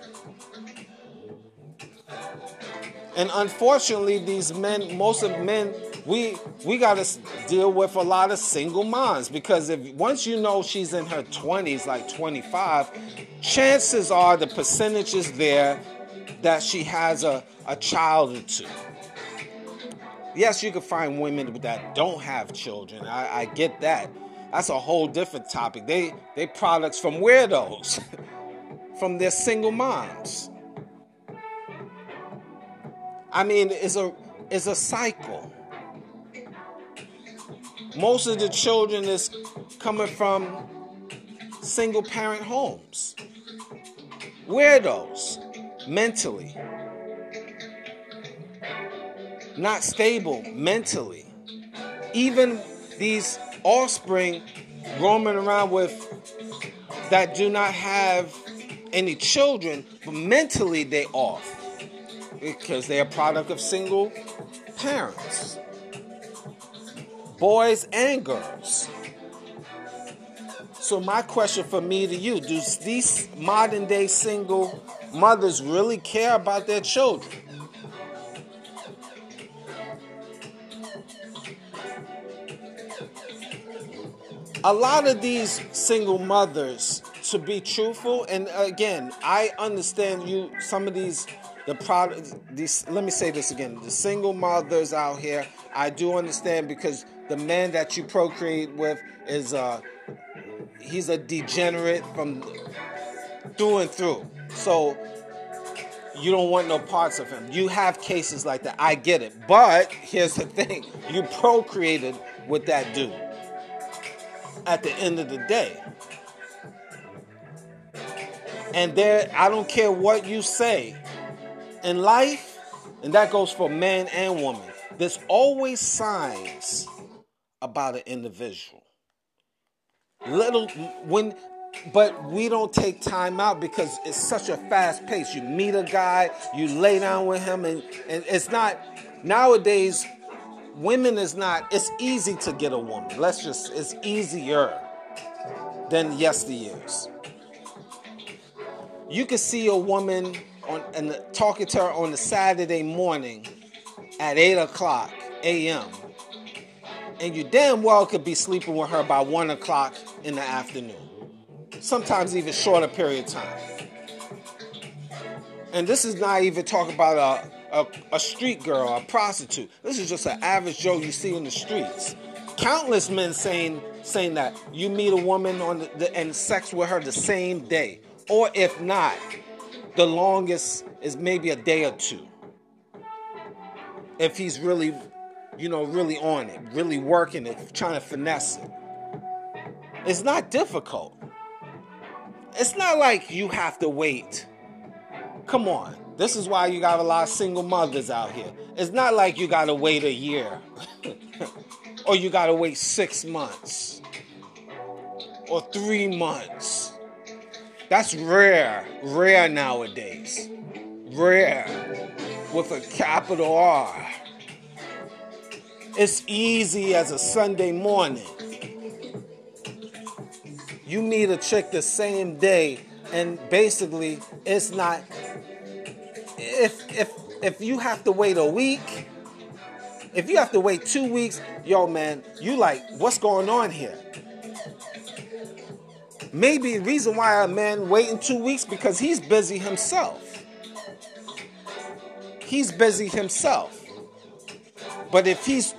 And unfortunately, these men, most of men, we we got to deal with a lot of single moms because if once you know she's in her 20s, like 25, chances are the percentage is there that she has a, a child or two. Yes, you can find women that don't have children. I, I get that. That's a whole different topic. They they products from weirdos, from their single moms. I mean, it's a it's a cycle. Most of the children is coming from single parent homes. Weirdos, mentally. Not stable mentally. Even these offspring roaming around with that do not have any children, but mentally they off because they're a product of single parents, boys and girls. So, my question for me to you do these modern day single mothers really care about their children? A lot of these single mothers, to be truthful, and again, I understand you, some of these the product these let me say this again. The single mothers out here i do understand because the man that you procreate with is uh he's a degenerate from through and through. So you don't want no parts of him. You have cases like that. I get it. But here's the thing. You procreated with that dude. At the end of the day. And there i don't care what you say in life, and that goes for man and woman, there's always signs about an individual. Little when but we don't take time out because it's such a fast pace. You meet a guy, you lay down with him, and, and it's not nowadays. Women is not. It's easy to get a woman. Let's just. It's easier than yesteryears. You can see a woman on and talking to her on the Saturday morning at eight o'clock a.m. and you damn well could be sleeping with her by one o'clock in the afternoon sometimes even shorter period of time. And this is not even talking about a, a, a street girl, a prostitute. This is just an average Joe you see in the streets. Countless men saying saying that you meet a woman on the, the, and sex with her the same day, or if not, the longest is maybe a day or two. If he's really, you know, really on it, really working it, trying to finesse it. It's not difficult. It's not like you have to wait. Come on. This is why you got a lot of single mothers out here. It's not like you got to wait a year or you got to wait six months or three months. That's rare, rare nowadays. Rare with a capital R. It's easy as a Sunday morning you meet a chick the same day and basically it's not if if if you have to wait a week if you have to wait two weeks yo man you like what's going on here maybe the reason why a man waiting two weeks because he's busy himself he's busy himself but if he's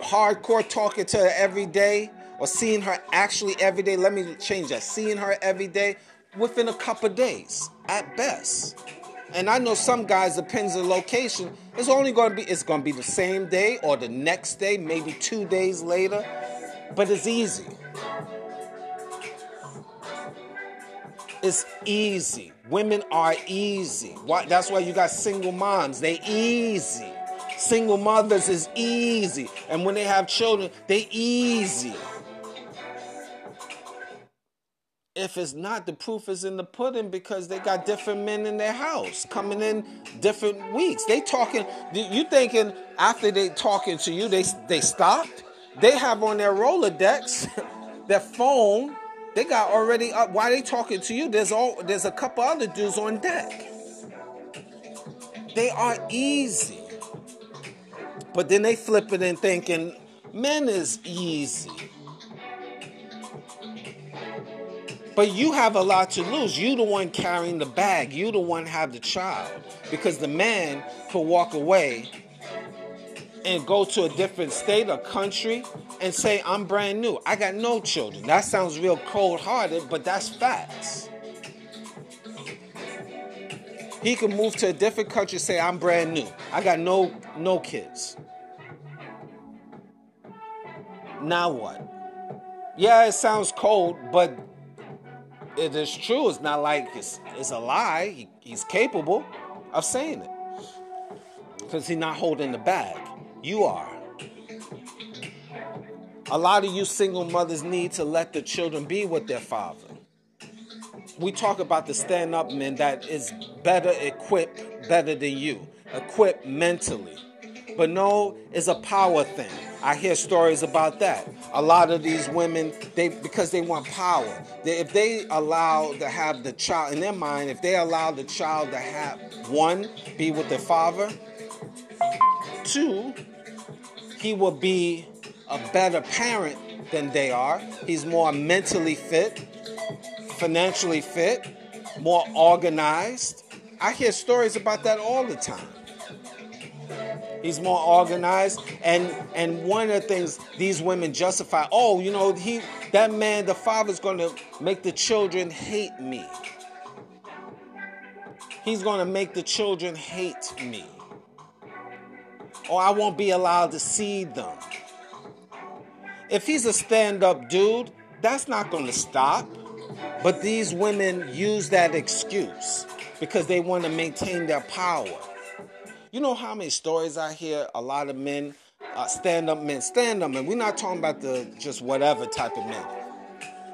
hardcore talking to her every day or seeing her actually every day, let me change that, seeing her every day within a couple days at best. And I know some guys, depends on the location, it's only gonna be it's gonna be the same day or the next day, maybe two days later, but it's easy. It's easy. Women are easy. Why, that's why you got single moms. They easy. Single mothers is easy. And when they have children, they easy. if it's not, the proof is in the pudding because they got different men in their house coming in different weeks. They talking. You thinking after they talking to you, they they stopped? They have on their Rolodex, their phone. They got already up. Why they talking to you? There's all. There's a couple other dudes on deck. They are easy, but then they flip it and thinking men is easy. But you have a lot to lose. You the one carrying the bag. You the one have the child. Because the man could walk away and go to a different state or country and say, I'm brand new. I got no children. That sounds real cold hearted, but that's facts. He can move to a different country say, I'm brand new. I got no no kids. Now what? Yeah, it sounds cold, but it is true. It's not like it's, it's a lie. He, he's capable of saying it because he's not holding the bag. You are. A lot of you single mothers need to let the children be with their father. We talk about the stand up men that is better equipped, better than you, equipped mentally. But no, it's a power thing. I hear stories about that. A lot of these women, they because they want power. They, if they allow to have the child in their mind, if they allow the child to have one, be with their father, two, he will be a better parent than they are. He's more mentally fit, financially fit, more organized. I hear stories about that all the time. He's more organized. And and one of the things these women justify, oh, you know, he that man, the father's gonna make the children hate me. He's gonna make the children hate me. Or I won't be allowed to see them. If he's a stand-up dude, that's not gonna stop. But these women use that excuse because they want to maintain their power. You know how many stories I hear a lot of men, uh, stand up men, stand up men. We're not talking about the just whatever type of men.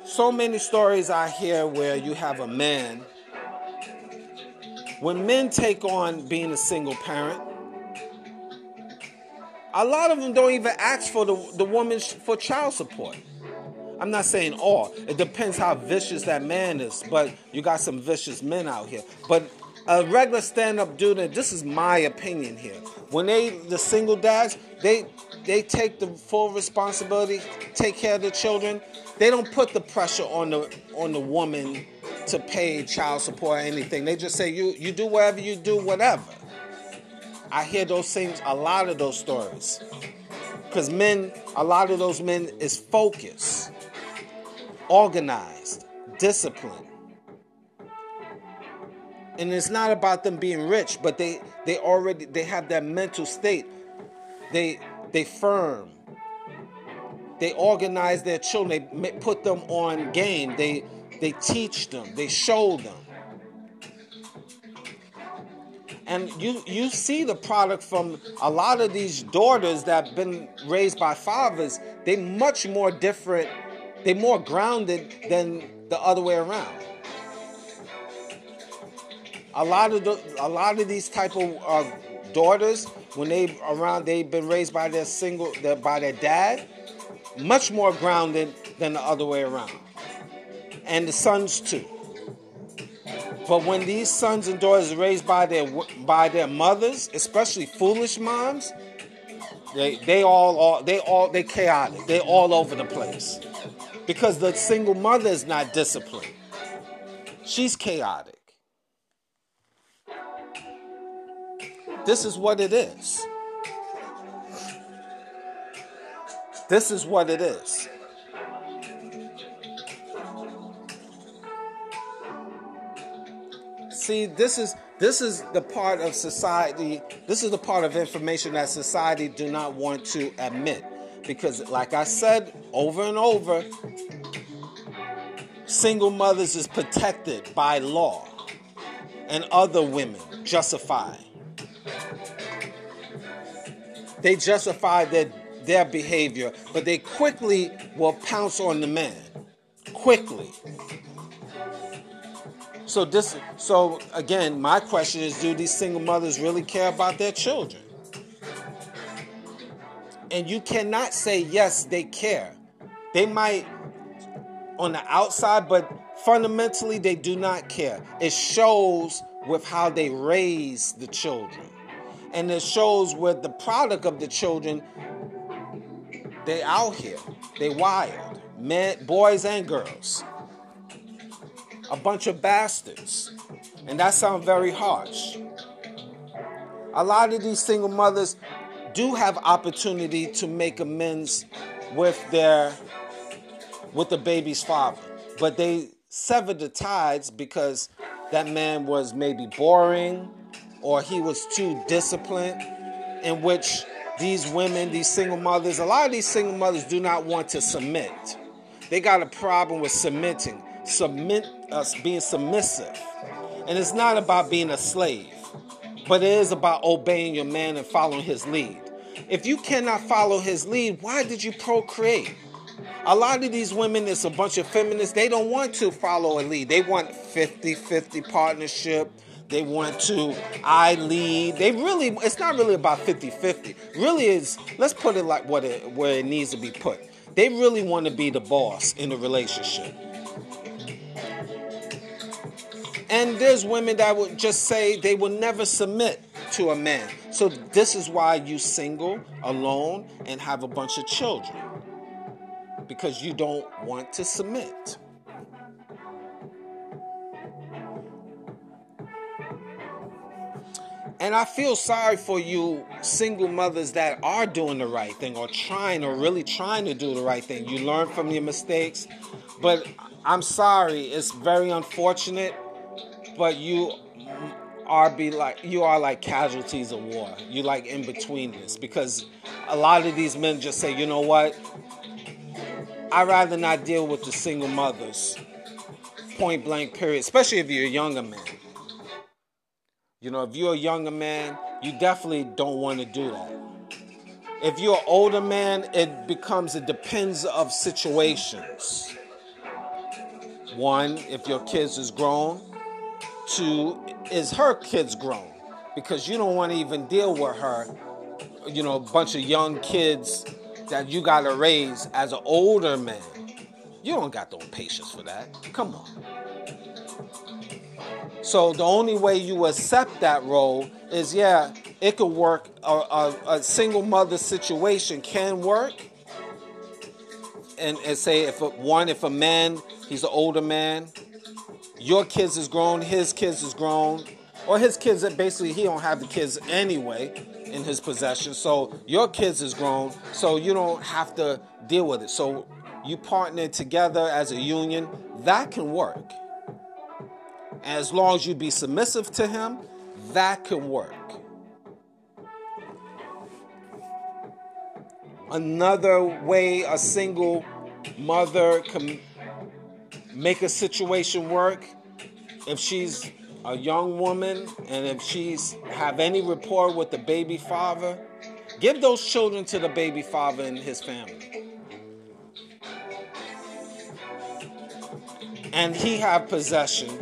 so many stories I hear where you have a man. When men take on being a single parent, a lot of them don't even ask for the, the woman for child support. I'm not saying all. It depends how vicious that man is, but you got some vicious men out here. But a regular stand-up dude, and this is my opinion here. When they the single dads, they they take the full responsibility, take care of the children. They don't put the pressure on the on the woman to pay child support or anything. They just say you you do whatever you do, whatever. I hear those things, a lot of those stories. Because men, a lot of those men is focused, organized, disciplined. And it's not about them being rich, but they they already they have that mental state. They they firm. They organize their children. They put them on game. They they teach them. They show them. And you you see the product from a lot of these daughters that have been raised by fathers. They much more different. They more grounded than the other way around. A lot of the, a lot of these type of uh, daughters, when they around, they've been raised by their single, their, by their dad, much more grounded than the other way around, and the sons too. But when these sons and daughters are raised by their by their mothers, especially foolish moms, they they all, all they all they chaotic. They all over the place. Because the single mother is not disciplined. She's chaotic. This is what it is. This is what it is. See this is this is the part of society this is the part of information that society do not want to admit. Because like i said over and over single mothers is protected by law and other women justify. They justify their their behavior but they quickly will pounce on the man. Quickly so this so again, my question is do these single mothers really care about their children? And you cannot say yes, they care. They might on the outside, but fundamentally they do not care. It shows with how they raise the children. And it shows with the product of the children, they out here. They wild. Men, boys and girls a bunch of bastards. And that sounds very harsh. A lot of these single mothers do have opportunity to make amends with their with the baby's father. But they severed the ties because that man was maybe boring or he was too disciplined, in which these women, these single mothers, a lot of these single mothers do not want to submit. They got a problem with submitting submit us being submissive. And it's not about being a slave, but it is about obeying your man and following his lead. If you cannot follow his lead, why did you procreate? A lot of these women, it's a bunch of feminists, they don't want to follow a lead. They want 50 50 partnership. They want to I lead. They really, it's not really about 50 50. Really is, let's put it like what it, where it needs to be put. They really want to be the boss in a relationship. And there's women that would just say they will never submit to a man. So this is why you single, alone, and have a bunch of children. Because you don't want to submit. And I feel sorry for you single mothers that are doing the right thing or trying or really trying to do the right thing. You learn from your mistakes, but I'm sorry, it's very unfortunate but you are be like you are like casualties of war. You like in between this because a lot of these men just say, you know what? I'd rather not deal with the single mothers. Point blank, period. Especially if you're a younger man. You know, if you're a younger man, you definitely don't want to do that. If you're an older man, it becomes it depends of situations. one, if your kids is grown. Two, is her kids grown? Because you don't want to even deal with her, you know, a bunch of young kids that you got to raise as an older man. You don't got no patience for that. Come on. So the only way you accept that role is, yeah, it could work. A, a, a single mother situation can work. And, and say if a, one, if a man, he's an older man, your kids is grown, his kids is grown, or his kids that basically he don't have the kids anyway in his possession. So your kids is grown, so you don't have to deal with it. So you partner together as a union, that can work. As long as you be submissive to him, that can work. Another way a single mother can make a situation work if she's a young woman and if she's have any rapport with the baby father, give those children to the baby father and his family. And he have possession.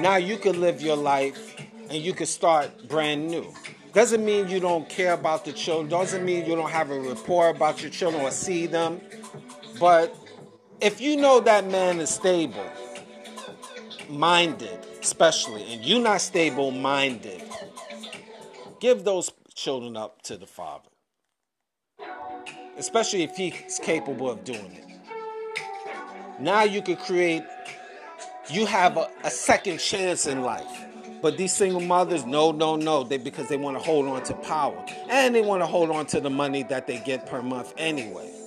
Now you can live your life and you can start brand new. Doesn't mean you don't care about the children. Doesn't mean you don't have a rapport about your children or see them. But if you know that man is stable, minded, especially, and you're not stable minded, give those children up to the Father. Especially if he's capable of doing it. Now you could create, you have a, a second chance in life. But these single mothers, no, no, no, they because they want to hold on to power. And they want to hold on to the money that they get per month anyway.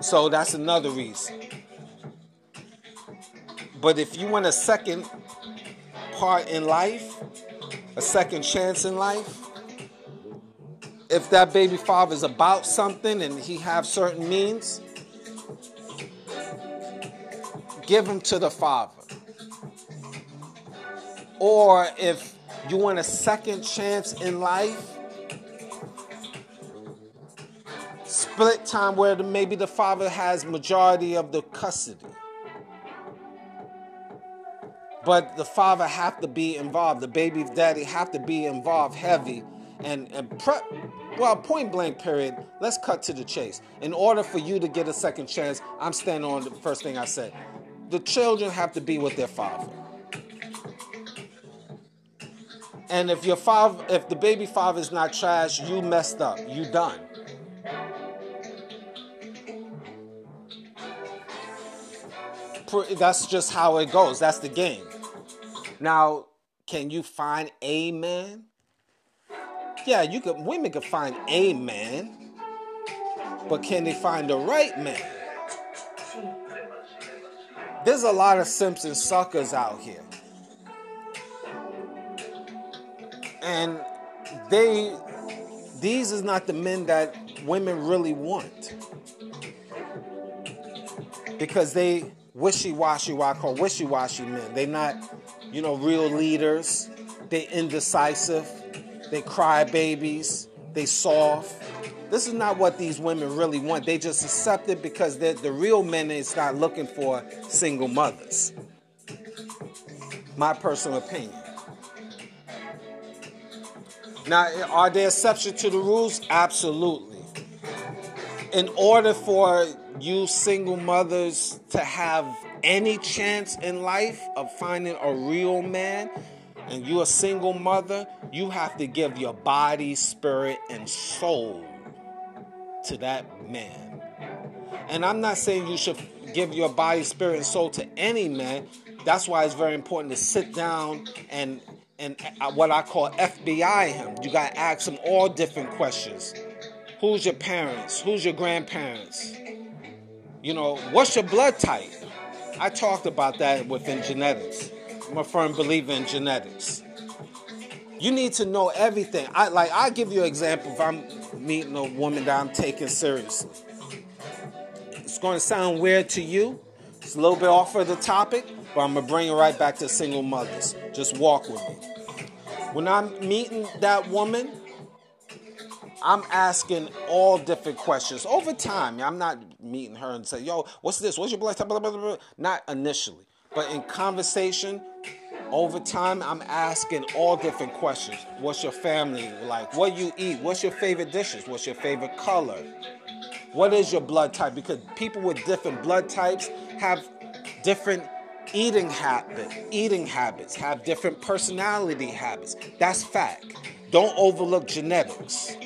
So that's another reason. But if you want a second part in life, a second chance in life, if that baby father is about something and he have certain means, give him to the father. Or if you want a second chance in life, split time where maybe the father has majority of the custody. But the father have to be involved. The baby's daddy have to be involved heavy and, and prep well point blank period let's cut to the chase. In order for you to get a second chance i'm standing on the first thing i said the children have to be with their father. And if your father if the baby father is not trash you messed up. You done that's just how it goes. That's the game. Now, can you find a man? Yeah, you could. Women could find a man, but can they find the right man? There's a lot of simps and suckers out here, and they. These is not the men that women really want because they wishy-washy, what I call wishy-washy men. They're not, you know, real leaders. They indecisive. They cry babies. They soft. This is not what these women really want. They just accept it because the real men is not looking for single mothers. My personal opinion. Now, are there exceptions to the rules? Absolutely. In order for you single mothers to have any chance in life of finding a real man and you're a single mother, you have to give your body, spirit, and soul to that man. And I'm not saying you should give your body, spirit, and soul to any man. That's why it's very important to sit down and and uh, what I call FBI him. You got to ask him all different questions. Who's your parents? Who's your grandparents? You know, what's your blood type? I talked about that within genetics. I'm a firm believer in genetics. You need to know everything. I like I give you an example if I'm meeting a woman that I'm taking seriously. It's going to sound weird to you. It's a little bit off of the topic, but I'm gonna bring it right back to single mothers. Just walk with me. When I'm meeting that woman, I'm asking all different questions over time. I'm not meeting her and say, "Yo, what's this? What's your blood type?" Blah, blah, blah, Not initially, but in conversation, over time, I'm asking all different questions. What's your family like? What you eat? What's your favorite dishes? What's your favorite color? What is your blood type? Because people with different blood types have different eating habit, eating habits, have different personality habits. That's fact. Don't overlook genetics.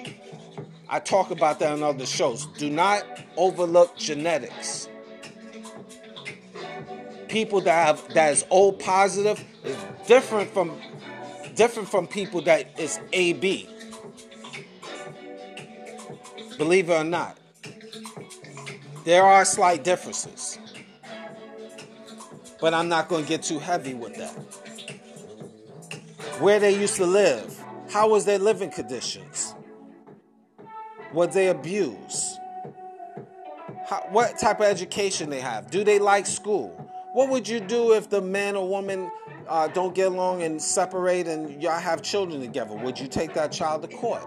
I talk about that on other shows. Do not overlook genetics. People that have that is O positive is different from different from people that is AB. Believe it or not. There are slight differences. But I'm not going to get too heavy with that. Where they used to live, how was their living conditions? Was they abused? How, what type of education they have? Do they like school? What would you do if the man or woman uh, don't get along and separate and y'all have children together? Would you take that child to court?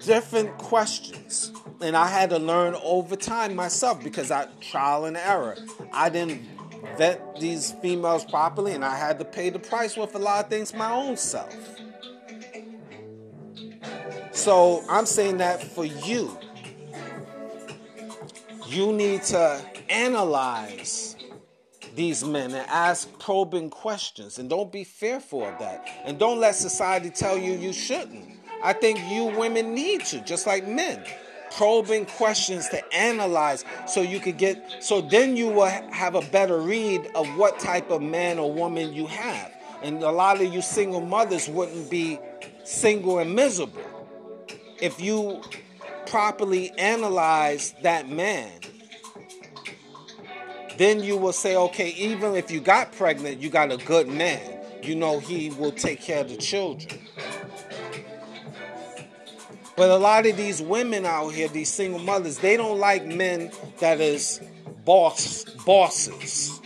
Different questions. And I had to learn over time myself because I trial and error. I didn't vet these females properly and I had to pay the price with a lot of things my own self. So I'm saying that for you. You need to analyze these men and ask probing questions and don't be fearful of that. And don't let society tell you you shouldn't. I think you women need to, just like men. Probing questions to analyze so you could get, so then you will have a better read of what type of man or woman you have. And a lot of you single mothers wouldn't be single and miserable if you properly analyze that man, then you will say, okay, even if you got pregnant, you got a good man. You know he will take care of the children. But a lot of these women out here, these single mothers, they don't like men that is boss bosses.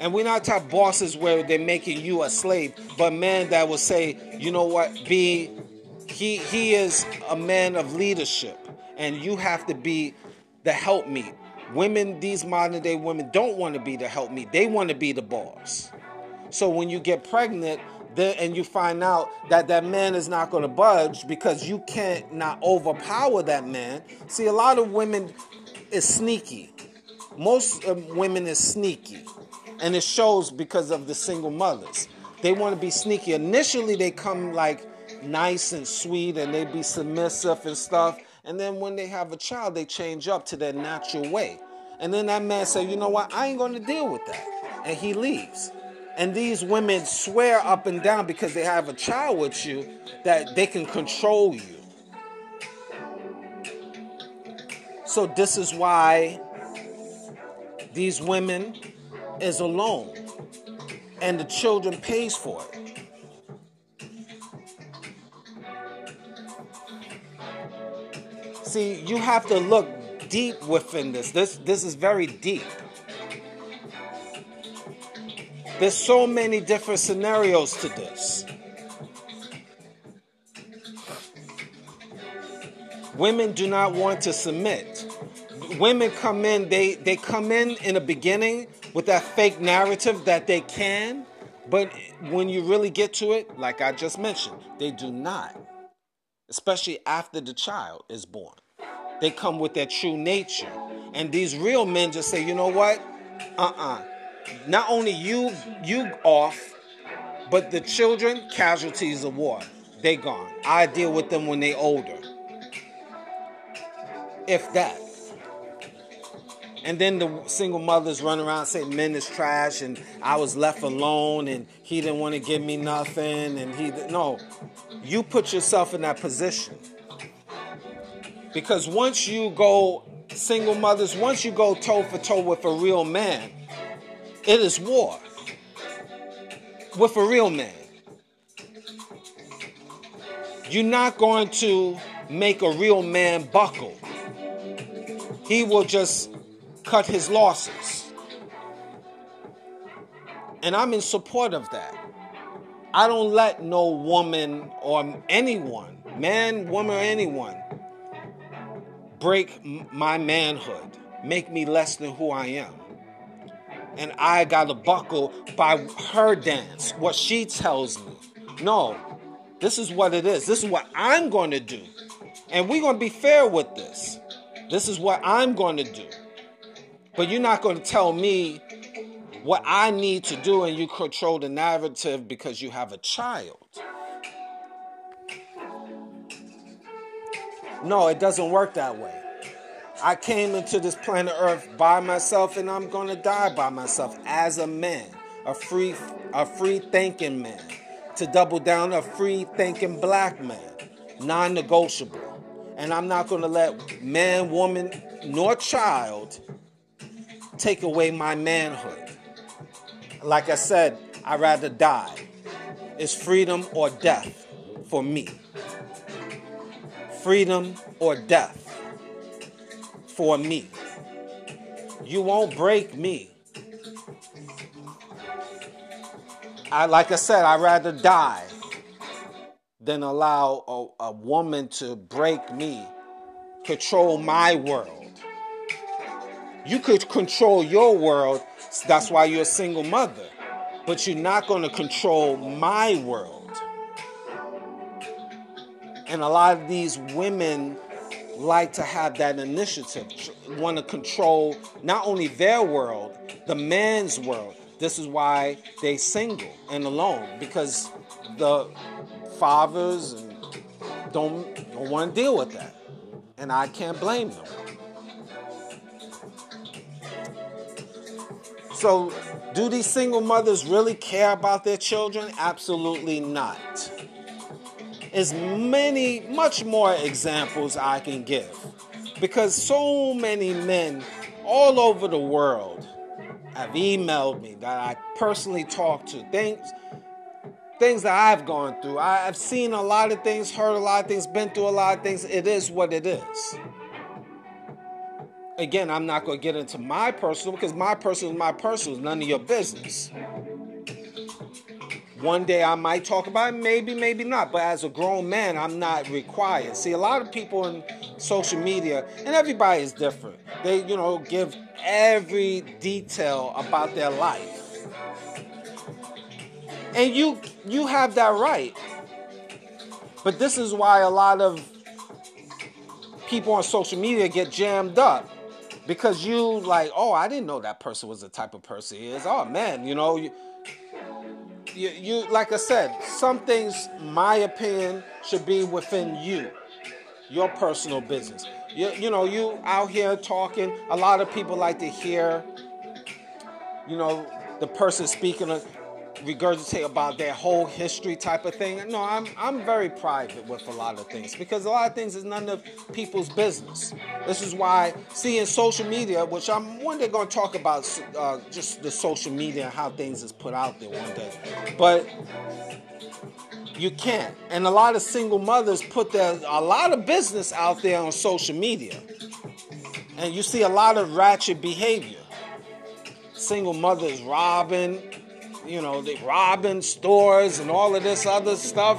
And we're not talking bosses where they're making you a slave, but men that will say, you know what, be he he is a man of leadership, and you have to be the helpmeet. Women, these modern day women, don't want to be the helpmeet. They want to be the boss. So when you get pregnant, then, and you find out that that man is not going to budge because you can't not overpower that man. See, a lot of women is sneaky. Most um, women is sneaky, and it shows because of the single mothers. They want to be sneaky. Initially, they come like nice and sweet and they be submissive and stuff. And then when they have a child, they change up to their natural way. And then that man say, you know what, I ain't gonna deal with that. And he leaves. And these women swear up and down because they have a child with you that they can control you. So this is why these women is alone and the children pays for it. See, you have to look deep within this. This this is very deep. There's so many different scenarios to this. Women do not want to submit. Women come in, they, they come in in the beginning with that fake narrative that they can, but when you really get to it, like I just mentioned, they do not, especially after the child is born. They come with their true nature. And these real men just say, you know what? Uh-uh. Not only you you off, but the children, casualties of war. They gone. I deal with them when they older. If that. And then the single mothers run around saying men is trash and I was left alone and he didn't want to give me nothing and he no. You put yourself in that position. Because once you go, single mothers, once you go toe for toe with a real man, it is war. With a real man. You're not going to make a real man buckle. He will just cut his losses. And I'm in support of that. I don't let no woman or anyone man, woman, or anyone, break my manhood, make me less than who I am. And I got to buckle by her dance, what she tells me. No, this is what it is. This is what I'm going to do. And we're going to be fair with this. This is what I'm going to do. But you're not going to tell me what I need to do and you control the narrative because you have a child. No, it doesn't work that way. I came into this planet Earth by myself and I'm going to die by myself as a man, a free a free thinking man. To double down, a free thinking black man, non-negotiable. And I'm not going to let man, woman, nor child take away my manhood. Like I said, I'd rather die. It's freedom or death for me. Freedom or death for me. You won't break me. I like I said, I'd rather die than allow a, a woman to break me, control my world. You could control your world, that's why you're a single mother. But you're not going to control my world. And a lot of these women like to have that initiative, want to control not only their world, the man's world. This is why they single and alone because the fathers don't, don't want to deal with that. And I can't blame them. So, do these single mothers really care about their children? Absolutely not. As many, much more examples I can give. Because so many men all over the world have emailed me that I personally talked to. Things, things that I've gone through. I've seen a lot of things, heard a lot of things, been through a lot of things. It is what it is. Again, I'm not going to get into my personal because my personal is my personal. None of your business. One day I might talk about it, maybe, maybe not. But as a grown man, I'm not required. See, a lot of people in social media, and everybody is different. They, you know, give every detail about their life. And you you have that right. But this is why a lot of people on social media get jammed up because you like, oh, I didn't know that person was the type of person he is. Oh man, you know, you, you, like I said, some things, my opinion, should be within you, your personal business. You, you know, you out here talking. A lot of people like to hear, you know, the person speaking regurgitate about their whole history type of thing. No, I'm I'm very private with a lot of things because a lot of things is none of people's business. This is why seeing social media, which I'm one day going to talk about, uh, just the social media and how things is put out there one day, but. You can't. And a lot of single mothers put their a lot of business out there on social media. And you see a lot of ratchet behavior. Single mothers robbing, you know, they robbing stores and all of this other stuff.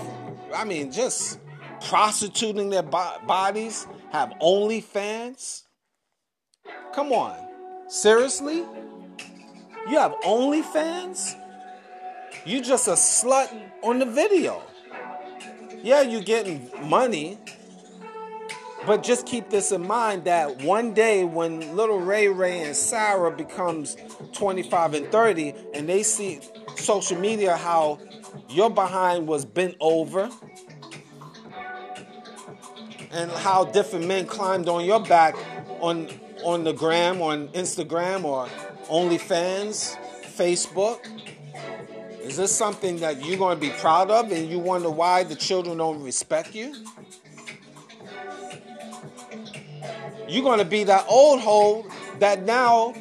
I mean, just prostituting their bo- bodies, have OnlyFans. Come on, seriously? You have OnlyFans? You just a slut on the video. Yeah, you're getting money, but just keep this in mind that one day when little Ray Ray and Sarah becomes 25 and 30 and they see social media how your behind was bent over and how different men climbed on your back on on the gram, on Instagram or OnlyFans, Facebook. Is this something that you're going to be proud of and you wonder why the children don't respect you? You're going to be that old hole that now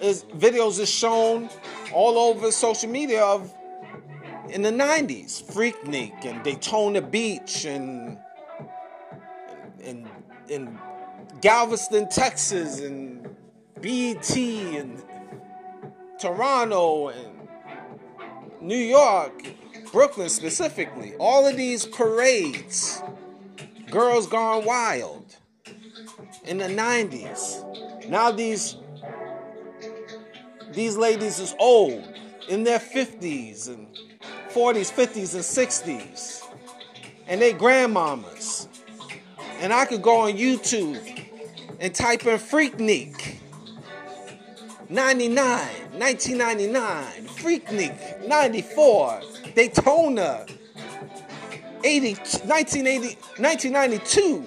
is videos is shown all over social media of in the 90s, Freaknik and Daytona Beach and in in Galveston, Texas and BET and Toronto and New York, Brooklyn specifically. All of these parades Girls Gone Wild in the 90s. Now these these ladies is old in their 50s and 40s, 50s, and 60s. And they grandmamas. And I could go on YouTube and type in Freaknik. 99, 1999, Freaknik, 94, Daytona, 80, 1980, 1992.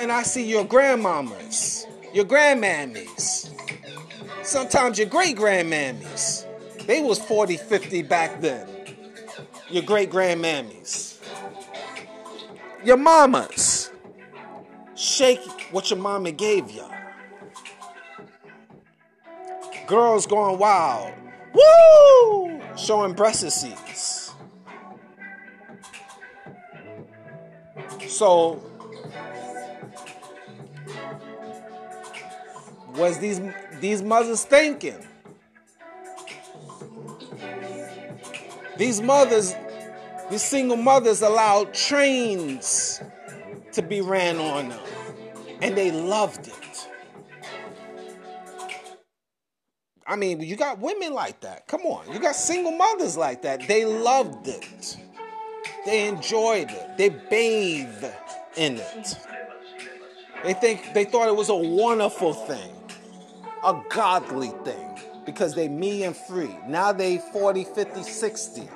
And I see your grandmamas, your grandmammies, sometimes your great grandmammies. They was 40, 50 back then. Your great grandmammies. Your mamas. Shake what your mama gave you. Girls going wild. Woo! Showing breastises. So was these these mothers thinking? These mothers, these single mothers allowed trains to be ran on them. And they loved it. I mean, you got women like that. Come on. You got single mothers like that. They loved it. They enjoyed it. They bathed in it. They think they thought it was a wonderful thing, a godly thing, because they me and free. Now they 40, 50, 60.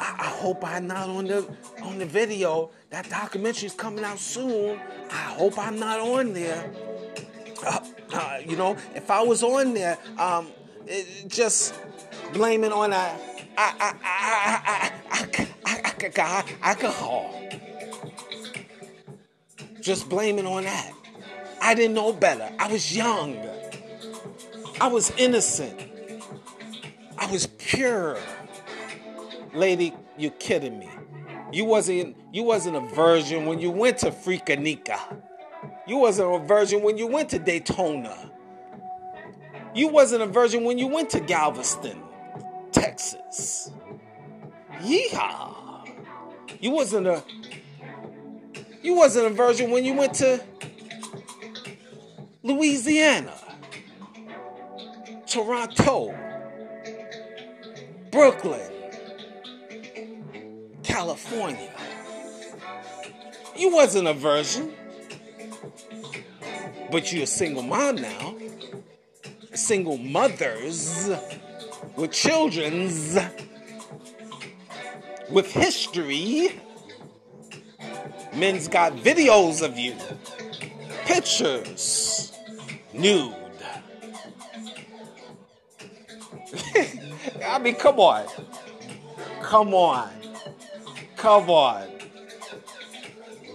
I, I hope I'm not on the on the video. That documentary's coming out soon. I hope I'm not on there. Uh, uh, you know, if I was on there, um, it, just blaming on a, alcohol. Just blaming on that. I didn't know better. I was young. I was innocent. I was pure. Lady, you kidding me. You wasn't you wasn't a virgin when you went to Freakanika. You wasn't a virgin when you went to Daytona. You wasn't a virgin when you went to Galveston, Texas. Yeehaw. You wasn't a you wasn't a virgin when you went to Louisiana, Toronto, Brooklyn, California. You wasn't a virgin. But you're a single mom now. Single mothers with children's with history. Men's got videos of you, pictures, nude. I mean, come on. Come on. Come on.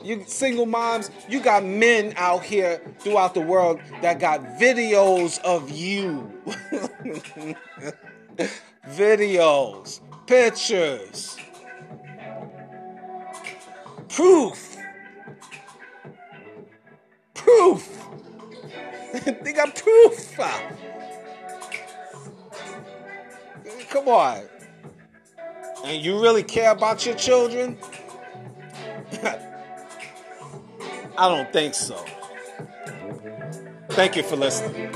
You single moms, you got men out here throughout the world that got videos of you. videos, pictures, proof. Proof. they got far? Come on. And you really care about your children? I don't think so. Thank you for listening.